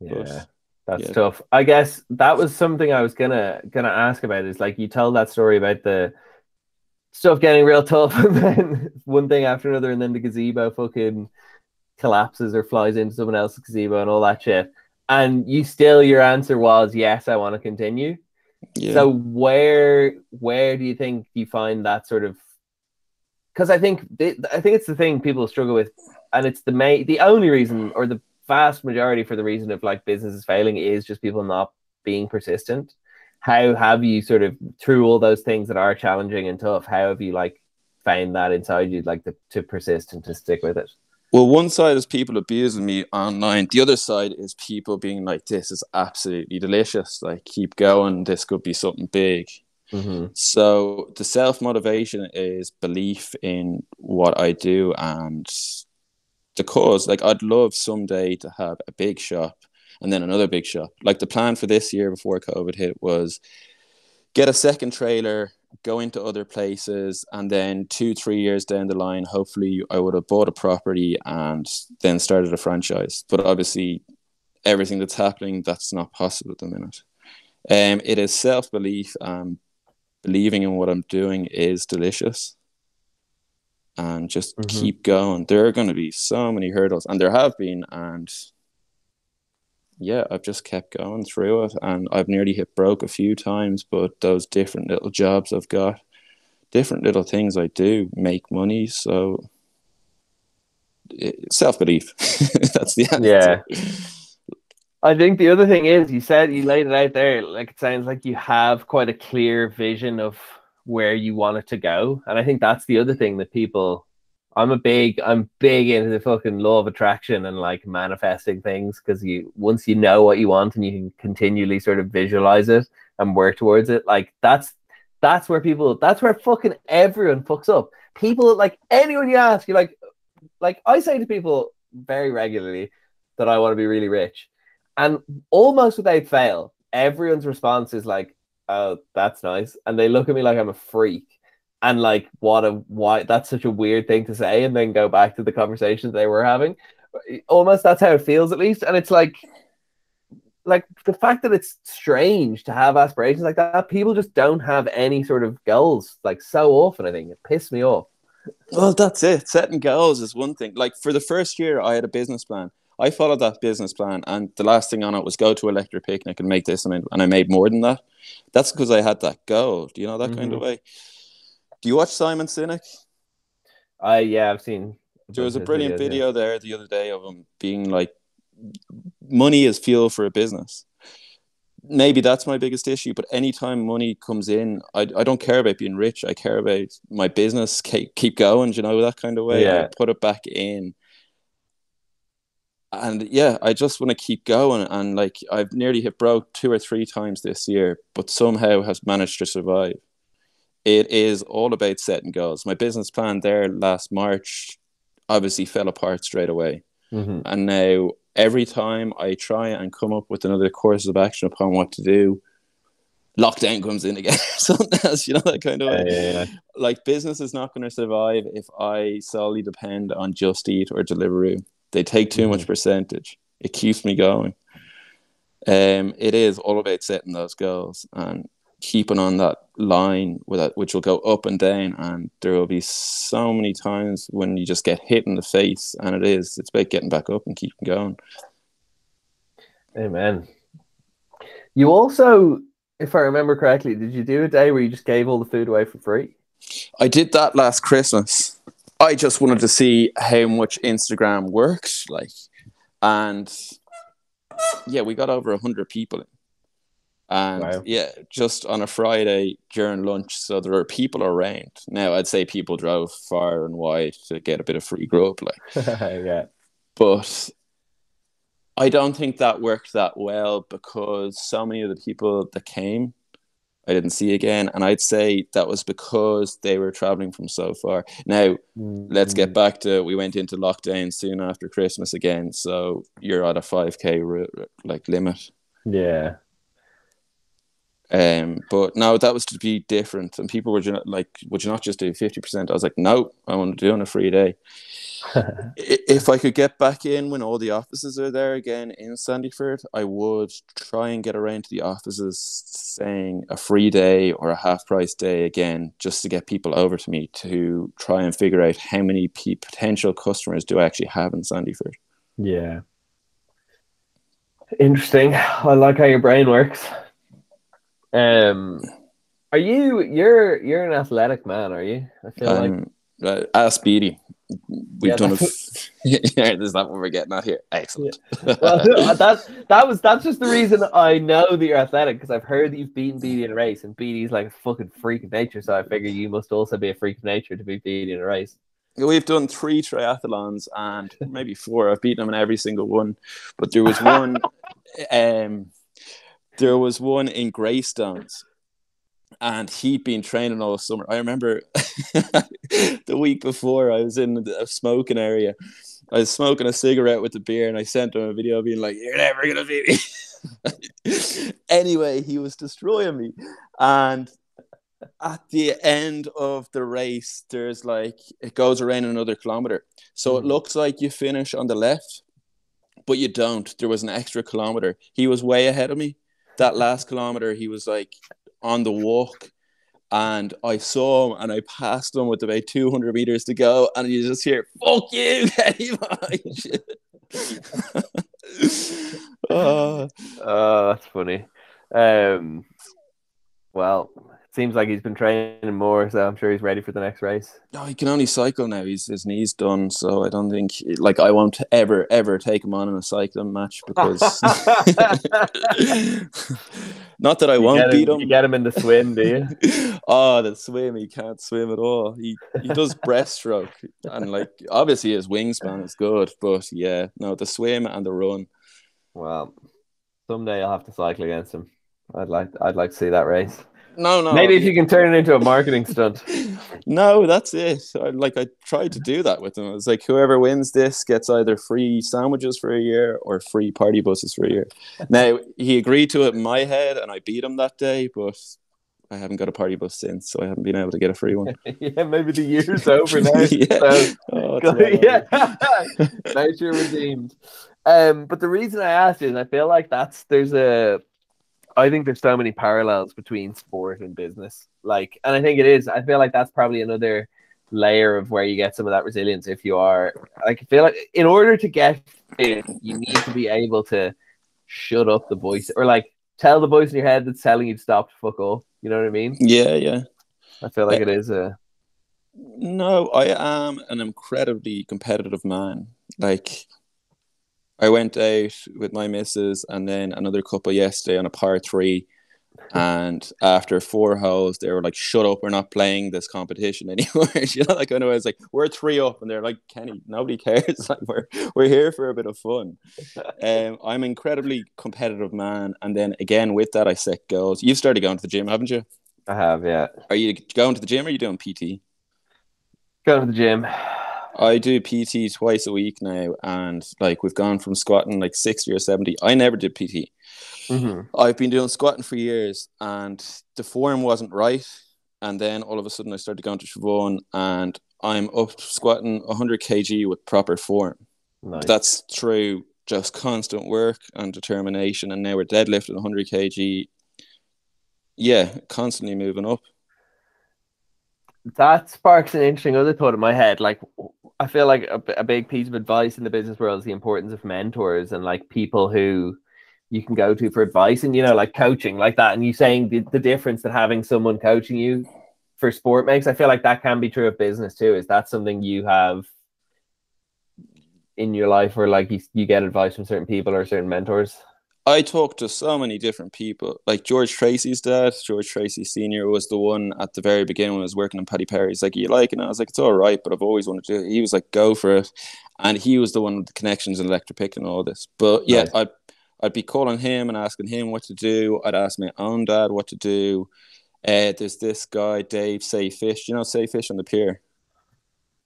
But, Yeah. That's yeah. tough. I guess that was something I was gonna gonna ask about. Is like you tell that story about the stuff getting real tough, and then one thing after another, and then the gazebo fucking collapses or flies into someone else's gazebo and all that shit. And you still, your answer was yes, I want to continue. Yeah. So where where do you think you find that sort of? Because I think th- I think it's the thing people struggle with, and it's the main the only reason or the vast majority for the reason of like businesses failing is just people not being persistent. How have you sort of through all those things that are challenging and tough? How have you like found that inside you like to, to persist and to stick with it? Well, one side is people abusing me online. The other side is people being like, "This is absolutely delicious. Like, keep going. This could be something big." Mm-hmm. So the self motivation is belief in what I do and the cause. Like, I'd love someday to have a big shop and then another big shop. Like the plan for this year before COVID hit was get a second trailer, go into other places, and then two, three years down the line, hopefully I would have bought a property and then started a franchise. But obviously, everything that's happening, that's not possible at the minute. Um, it is self belief. Um, believing in what I'm doing is delicious. And just Mhm. keep going. There are going to be so many hurdles, and there have been, and yeah, I've just kept going through it, and I've nearly hit broke a few times. But those different little jobs I've got, different little things I do, make money. So self belief. That's the answer. Yeah. I think the other thing is you said you laid it out there. Like it sounds like you have quite a clear vision of where you want it to go. And I think that's the other thing that people I'm a big I'm big into the fucking law of attraction and like manifesting things because you once you know what you want and you can continually sort of visualize it and work towards it, like that's that's where people that's where fucking everyone fucks up. People like anyone you ask, you're like like I say to people very regularly that I want to be really rich. And almost without fail, everyone's response is like, "Oh, that's nice," and they look at me like I'm a freak, and like, "What a why? That's such a weird thing to say," and then go back to the conversations they were having. Almost that's how it feels, at least, and it's like, like the fact that it's strange to have aspirations like that. People just don't have any sort of goals, like so often. I think it pissed me off. Well, that's it. Setting goals is one thing. Like for the first year, I had a business plan. I followed that business plan, and the last thing on it was go to Electric Picnic and make this, and I, and I made more than that. That's because I had that goal. Do you know that mm-hmm. kind of way? Do you watch Simon Sinek? I uh, yeah, I've seen. There was a brilliant videos, video yeah. there the other day of him being like, "Money is fuel for a business." maybe that's my biggest issue. But anytime money comes in, I, I don't care about being rich. I care about my business keep, keep going, you know, that kind of way. Yeah. I put it back in. And yeah, I just want to keep going. And like I've nearly hit broke two or three times this year, but somehow has managed to survive. It is all about setting goals. My business plan there last March obviously fell apart straight away. Mm-hmm. And now every time I try and come up with another course of action upon what to do, lockdown comes in again. Something else, you know, that kind of. Yeah, yeah, yeah. Like business is not going to survive if I solely depend on Just Eat or Deliveroo. They take too mm-hmm. much percentage. It keeps me going. Um, it is all about setting those goals and keeping on that line with that, which will go up and down. And there will be so many times when you just get hit in the face, and it is. It's about getting back up and keeping going. Amen. You also, if I remember correctly, did you do a day where you just gave all the food away for free? I did that last Christmas. I just wanted to see how much Instagram works, like, and yeah, we got over a hundred people and wow. yeah, just on a Friday during lunch, so there were people around. Now I'd say people drove far and wide to get a bit of free grub, like yeah. But I don't think that worked that well because so many of the people that came, I didn't see again, and I'd say that was because they were traveling from so far. Now mm-hmm. let's get mm. back to we went into lockdown soon after Christmas again, so you're at a five k like limit. Yeah. Um, but no, that was to be different, and people were like, "Would you not just do fifty percent?" I was like, "No, I want to do on a free day." if I could get back in when all the offices are there again in Sandyford, I would try and get around to the offices saying a free day or a half price day again, just to get people over to me to try and figure out how many p- potential customers do I actually have in Sandyford. Yeah. Interesting. I like how your brain works. Um, are you you're you're an athletic man? Are you? I feel um, like uh, ask Beatty. We've yeah, done it. yeah, is that what we're getting at here? Excellent. Yeah. Well, that's that was that's just the reason I know that you're athletic because I've heard that you've beaten Beatty in a race, and Beatty's like a fucking freak of nature. So I figure you must also be a freak of nature to beat Beatty in a race. We've done three triathlons and maybe four. I've beaten him in every single one, but there was one. um, there was one in Greystones and he'd been training all summer. I remember the week before I was in a smoking area. I was smoking a cigarette with the beer and I sent him a video being like, You're never gonna beat me. anyway, he was destroying me. And at the end of the race, there's like it goes around another kilometer. So it hmm. looks like you finish on the left, but you don't. There was an extra kilometer. He was way ahead of me that last kilometer, he was like on the walk. And I saw him and I passed him with about 200 meters to go. And you just hear, fuck you, oh. oh, that's funny. Um, well, seems like he's been training more, so I'm sure he's ready for the next race. No, he can only cycle now. He's his knees done, so I don't think like I won't ever ever take him on in a cycling match because not that I you won't beat him. You get him in the swim, do you? oh, the swim! He can't swim at all. He he does breaststroke, and like obviously his wingspan is good, but yeah, no, the swim and the run. Well, someday I'll have to cycle against him. I'd like I'd like to see that race. No, no. Maybe if you can turn it into a marketing stunt. no, that's it. I, like I tried to do that with him. It's like whoever wins this gets either free sandwiches for a year or free party buses for a year. now he agreed to it in my head, and I beat him that day, but I haven't got a party bus since, so I haven't been able to get a free one. yeah, maybe the year's over now. yeah, so, oh, yeah. nice you're redeemed. Um, but the reason I asked is I feel like that's there's a I think there's so many parallels between sport and business. Like, and I think it is. I feel like that's probably another layer of where you get some of that resilience if you are like I feel like in order to get it, you need to be able to shut up the voice or like tell the voice in your head that's telling you to stop to fuck off. You know what I mean? Yeah, yeah. I feel like it is a No, I am an incredibly competitive man. Like I went out with my missus and then another couple yesterday on a par three. And after four holes, they were like, "Shut up! We're not playing this competition anymore." you know, like I know I was like, "We're three up," and they're like, "Kenny, nobody cares. like we're we're here for a bit of fun." um, I'm an incredibly competitive man, and then again with that, I set goals. You've started going to the gym, haven't you? I have, yeah. Are you going to the gym? or Are you doing PT? Going to the gym. I do PT twice a week now, and like we've gone from squatting like sixty or seventy. I never did PT. Mm-hmm. I've been doing squatting for years, and the form wasn't right. And then all of a sudden, I started going to Siobhan, and I'm up squatting 100 kg with proper form. Nice. That's through just constant work and determination. And now we're deadlifting 100 kg. Yeah, constantly moving up. that sparks an interesting other thought in my head. Like, I feel like a, a big piece of advice in the business world is the importance of mentors and like people who you can go to for advice and you know, like coaching, like that. And you saying the, the difference that having someone coaching you for sport makes. I feel like that can be true of business too. Is that something you have in your life where like you, you get advice from certain people or certain mentors? I talked to so many different people. Like George Tracy's dad, George Tracy Senior, was the one at the very beginning when I was working on Paddy Perry. He's like, "You like it?" And I was like, "It's all right," but I've always wanted to. He was like, "Go for it," and he was the one with the connections in Electric Picnic all this. But yeah, Nice. I'd I'd be calling him and asking him what to do. I'd ask my own dad what to do. Uh, there's this guy Dave Say Fish. You know Say Fish on the pier.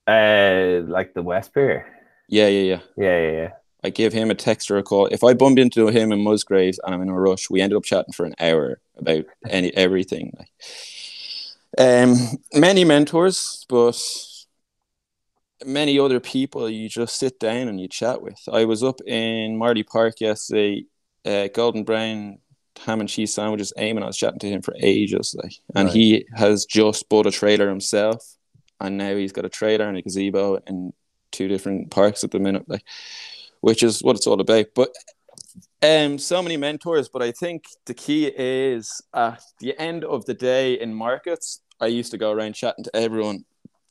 Uh, like the West Pier. Yeah, yeah, yeah. Yeah, yeah, yeah. I give him a text or a call. If I bumped into him in Musgraves and I'm in a rush, we ended up chatting for an hour about any everything. Um, many mentors, but many other people you just sit down and you chat with. I was up in Marlay Park yesterday, uh, Golden Brown ham and cheese sandwiches. Eamon, I was chatting to him for ages, like, and Right. he has just bought a trailer himself, and now he's got a trailer and a gazebo in two different parks at the minute, like, which is what it's all about. But um, so many mentors, but I think the key is at the end of the day in markets, I used to go around chatting to everyone,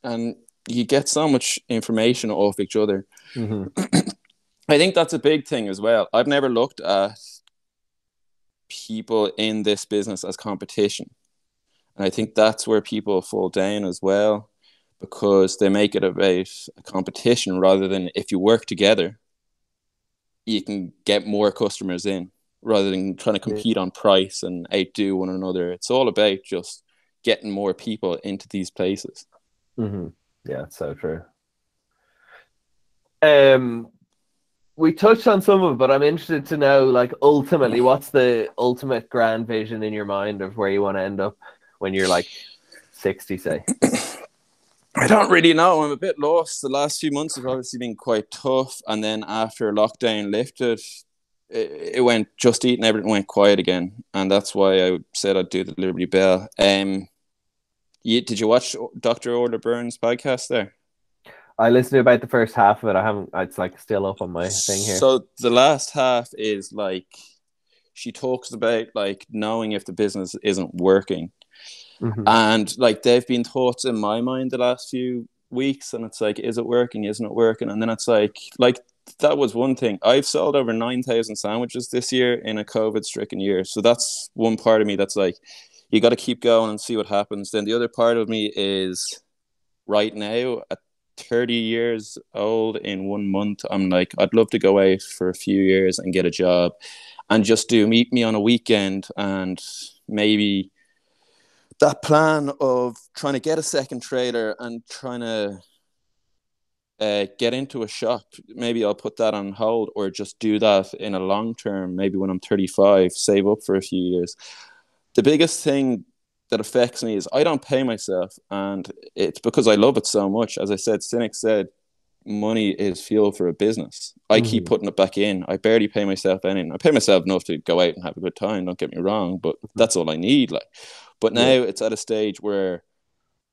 and you get so much information off each other. hmm I think that's a big thing as well. I've never looked at people in this business as competition. And I think that's where people fall down as well because they make it about a competition rather than if you work together, you can get more customers in rather than trying to compete on price and outdo one another. It's all about just getting more people into these places. hmm Yeah, it's so true. Um, we touched on some of it, but I'm interested to know, like, ultimately, what's the ultimate grand vision in your mind of where you want to end up when you're like 60, say? I don't really know. I'm a bit lost. The last few months have obviously been quite tough, and then after lockdown lifted, it, it went just eating everything went quiet again, and that's why I said I'd do the Liberty Bell. Um, you, did you watch Doctor Order Burns podcast there? I listened to about the first half of it. I haven't. It's like still up on my thing here. So the last half is like she talks about like knowing if the business isn't working. Mhm. And like they've been thoughts in my mind the last few weeks, and it's like, is it working? Isn't it working? And then it's like, like that was one thing. I've sold over nine thousand sandwiches this year in a COVID-stricken year, so that's one part of me that's like, you got to keep going and see what happens. Then the other part of me is, right now at thirty years old in one month, I'm like, I'd love to go out for a few years and get a job, and just do meet me on a weekend and maybe that plan of trying to get a second trailer and trying to uh, get into a shop, maybe I'll put that on hold or just do that in a long term, maybe when I'm 35, save up for a few years. The biggest thing that affects me is I don't pay myself, and it's because I love it so much. As I said, Sinek said, money is fuel for a business. I keep Mhm. putting it back in. I barely pay myself anything. I pay myself enough to go out and have a good time. Don't get me wrong, but that's all I need. Like, but now Yeah. it's at a stage where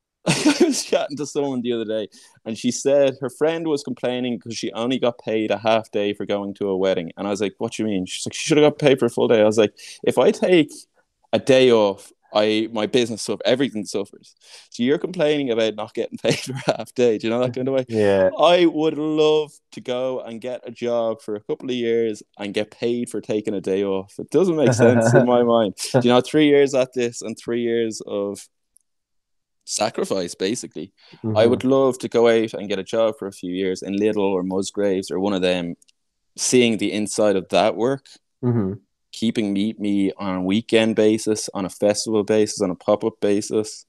I was chatting to someone the other day, and she said her friend was complaining because she only got paid a half day for going to a wedding. And I was like, "What do you mean?" She's like, "She should have got paid for a full day." I was like, "If I take a day off, I my business suffers, everything suffers. So you're complaining about not getting paid for half day. Do you know that kind of way? Yeah. I would love to go and get a job for a couple of years and get paid for taking a day off. It doesn't make sense in my mind. Do you know, three years at this and three years of sacrifice, basically. Mm-hmm. I would love to go out and get a job for a few years in Lidl or Musgraves or one of them, seeing the inside of that work, hmm keeping Meet Me on a weekend basis, on a festival basis, on a pop up basis.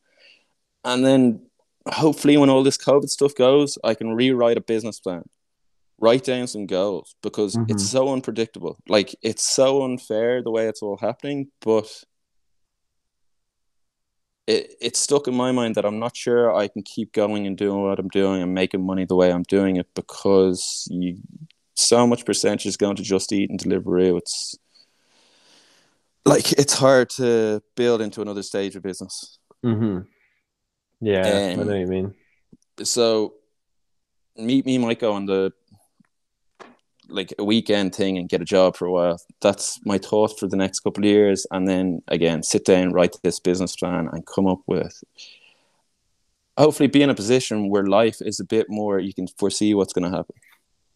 And then hopefully, when all this COVID stuff goes, I can rewrite a business plan, write down some goals because Mhm. it's so unpredictable. Like, it's so unfair the way it's all happening, but it, it's stuck in my mind that I'm not sure I can keep going and doing what I'm doing and making money the way I'm doing it because you so much percentage is going to Just Eat and Deliveroo. It's like it's hard to build into another stage of business. Mm-hmm. Yeah, I Um, know what you mean. So meet me might go on the like a weekend thing and get a job for a while. That's my thought for the next couple of years. And then again, sit down, write this business plan and come up with hopefully be in a position where life is a bit more you can foresee what's gonna happen.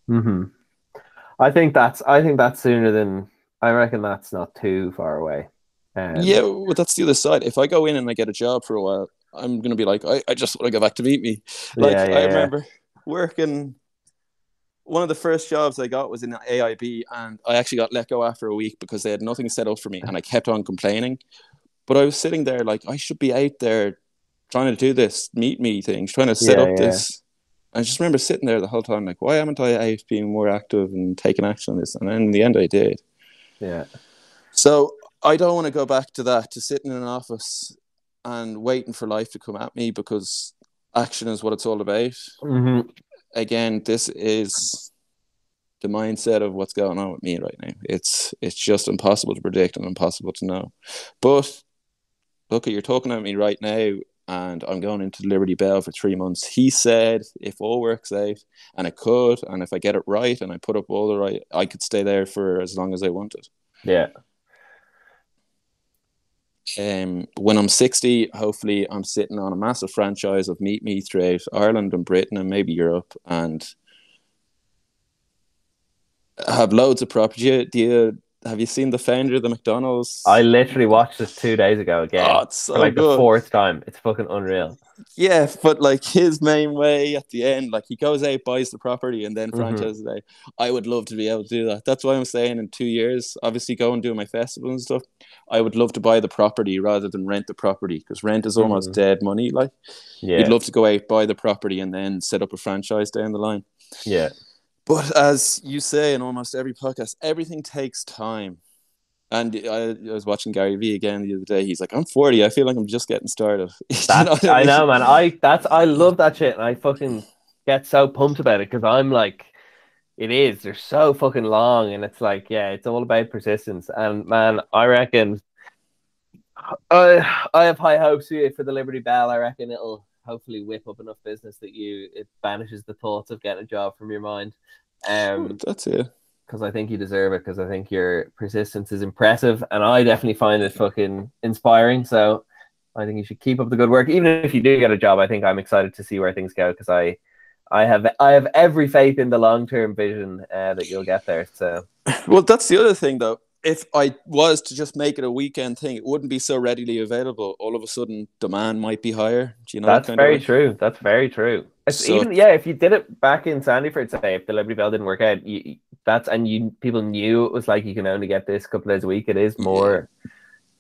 hmm I think that's I think that's sooner than I reckon that's not too far away. Um, yeah, well that's the other side. If I go in and I get a job for a while, I'm gonna be like, I, I just want to go back to meet me. Like yeah, yeah, I remember working. One of the first jobs I got was in AIB, and I actually got let go after a week because they had nothing set up for me, and I kept on complaining. But I was sitting there like I should be out there trying to do this meet me thing, trying to set up this. I just remember sitting there the whole time like, why haven't I out being more active and taking action on this? And then in the end, I did. Yeah. So I don't want to go back to that, to sitting in an office and waiting for life to come at me because action is what it's all about. hmm Again, this is the mindset of what's going on with me right now. It's it's just impossible to predict and impossible to know. But look, you're talking at me right now, and I'm going into Liberty Bell for three months. He said if all works out, and it could, and if I get it right, and I put up all the right, I could stay there for as long as I wanted. Yeah. um, when I'm 60, hopefully I'm sitting on a massive franchise of Meet Me throughout Ireland and Britain and maybe Europe and have loads of property. Do you, do you have you seen the founder of the McDonald's? I literally watched this two days ago again. oh, it's so like good. the fourth time. It's fucking unreal. Yeah, but like his main way at the end, like he goes out, buys the property, and then Mhm. franchises it out. I would love to be able to do that. That's why I'm saying in two years, obviously go and do my festival and stuff. I would love to buy the property rather than rent the property because rent is almost Mhm. dead money. Like Yeah. you'd love to go out, buy the property, and then set up a franchise down the line. yeah. But as you say in almost every podcast, everything takes time. And I, I was watching Gary Vee again the other day. He's like, "I'm 40. I feel like I'm just getting started." That's, I know, man. I that's I love that shit, and I fucking get so pumped about it because I'm like, it is. They're so fucking long, and it's like, yeah, it's all about persistence. And man, I reckon, I I have high hopes for for the Liberty Bell. I reckon it'll hopefully whip up enough business that you it banishes the thoughts of getting a job from your mind. Um, That's it. because I think you deserve it. Because I think your persistence is impressive, and I definitely find it fucking inspiring. So I think you should keep up the good work. Even if you do get a job, I think I'm excited to see where things go because I, I have I have every faith in the long term vision uh, that you'll get there. So Well, that's the other thing, though. If I was to just make it a weekend thing, it wouldn't be so readily available. All of a sudden, demand might be higher. Do you know? that that's kind very of true. That's very true. It's So- even yeah, if you did it back in Sandyford, say if the Liberty Bell didn't work out, you, that's and you people knew it was like you can only get this couple days a week. It is more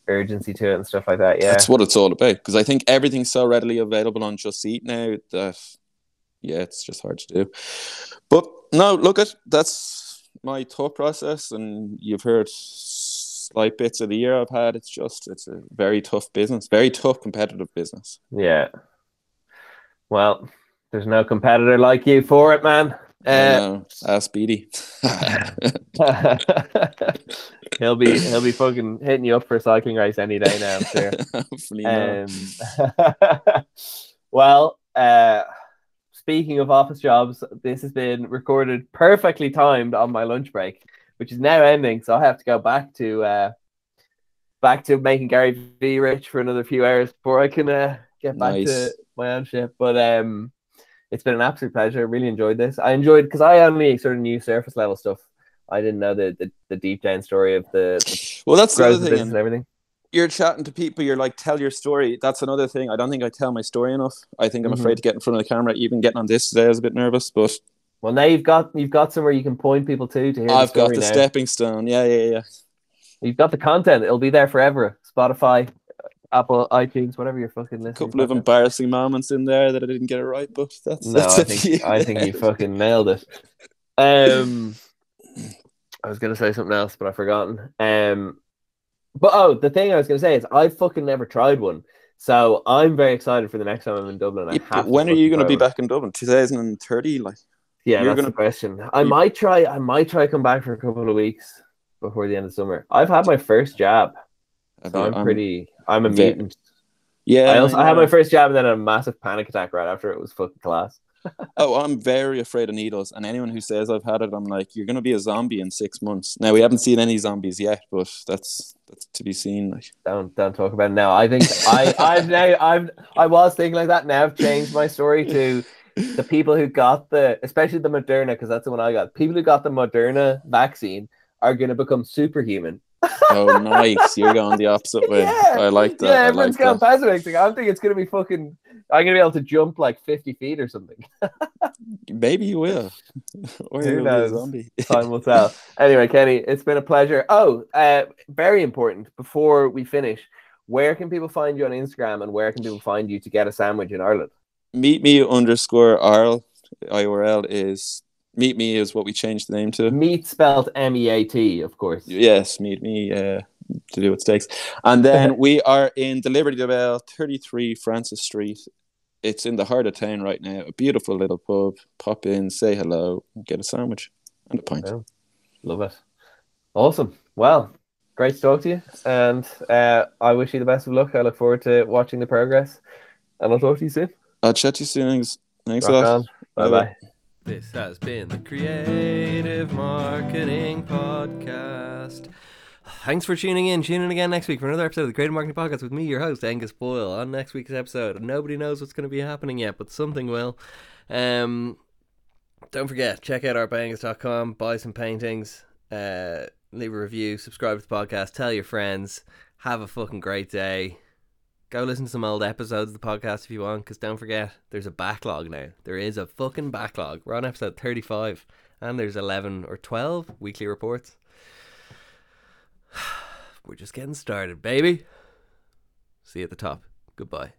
urgency to it and stuff like that. Yeah. That's what it's all about. Because I think everything's so readily available on Just Eat now that, yeah, it's just hard to do. But no, look at that's my thought process, and you've heard slight bits of the year I've had. It's just it's a very tough business, very tough competitive business. Yeah. Well, there's no competitor like you for it, man. Uh. Ask Beatty. he'll be he'll be fucking hitting you up for a cycling race any day now. I'm sure. Hopefully. Um, Well, uh, speaking of office jobs, this has been recorded perfectly timed on my lunch break, which is now ending. So I have to go back to uh, back to making Gary V rich for another few hours before I can uh, get back Nice. to my own shit. But um, it's been an absolute pleasure. I really enjoyed this. I enjoyed because I only sort of knew surface level stuff. I didn't know the the, the deep down story of the, the Well, that's the other thing. and everything. You're chatting to people, you're like, tell your story. That's another thing. I don't think I tell my story enough. I think I'm Mhm. afraid to get in front of the camera. Even getting on this today, I was a bit nervous, but Well, now you've got you've got somewhere you can point people to to hear. I've the got the now. stepping stone. Yeah, yeah, yeah. You've got the content. It'll be there forever. Spotify, Apple, iTunes, whatever you're fucking A listening. couple of embarrassing moments in there that I didn't get it right, but that's No, that's I think I think you fucking nailed it. Um, I was gonna say something else, but I've forgotten. Um, but oh, the thing I was gonna say is I fucking never tried one, so I'm very excited for the next time I'm in Dublin. I Yeah, but when are you going to be one. back in Dublin? 2030? Like, Yeah, You're that's gonna- the question. I you- might try. I might try come back for a couple of weeks before the end of summer. I've had my first jab, so I'm, I'm- pretty. I'm a mutant. Yeah. I also I had my first jab and then a massive panic attack right after it was fucking class. Oh, I'm very afraid of needles, and anyone who says I've had it, I'm like, you're going to be a zombie in six months. Now we haven't seen any zombies yet, but that's that's to be seen. Like, Don't don't talk about it now. I think I I've now I've I was thinking like that. Now I've changed my story to the people who got the especially the Moderna because that's the one I got. People who got the Moderna vaccine are going to become superhuman. Oh, nice, you're going the opposite way. Yeah. I like that. yeah, I like everyone's going that. pessimistic. I think it's going to be fucking. I'm going to be able to jump like 50 feet or something. Maybe you will, or Who you'll be a knows? zombie. Time will tell. Anyway, Kenny, it's been a pleasure. Oh, uh, very important. Before we finish, where can people find you on Instagram, and where can people find you to get a sandwich in Ireland? Meet me underscore Arl. IURL is meet me is what we changed the name to. Meat spelled M E A T, of course. Yes, meet me uh, to do with steaks. And then we are in the Liberty Bell, 33 Francis Street. It's in the heart of town right now. A beautiful little pub. Pop in, say hello, get a sandwich and a pint. Yeah. Love it. Awesome. Well, great to talk to you, and uh, I wish you the best of luck. I look forward to watching the progress, and I'll talk to you soon. I'll chat to you soon. Thanks, Thanks a lot. Bye bye. This has been the Creative Marketing Podcast. Thanks for tuning in. Tune in again next week for another episode of the Creative Marketing Podcast with me, your host, Angus Boyle. On next week's episode, nobody knows what's going to be happening yet, but something will. Um, don't forget, check out artbyangus.com, buy some paintings, uh, leave a review, subscribe to the podcast, tell your friends, have a fucking great day. Go listen to some old episodes of the podcast if you want, because don't forget, there's a backlog now. There is a fucking backlog. We're on episode 35, and there's 11 or 12 weekly reports. We're just getting started, baby. See you at the top. Goodbye.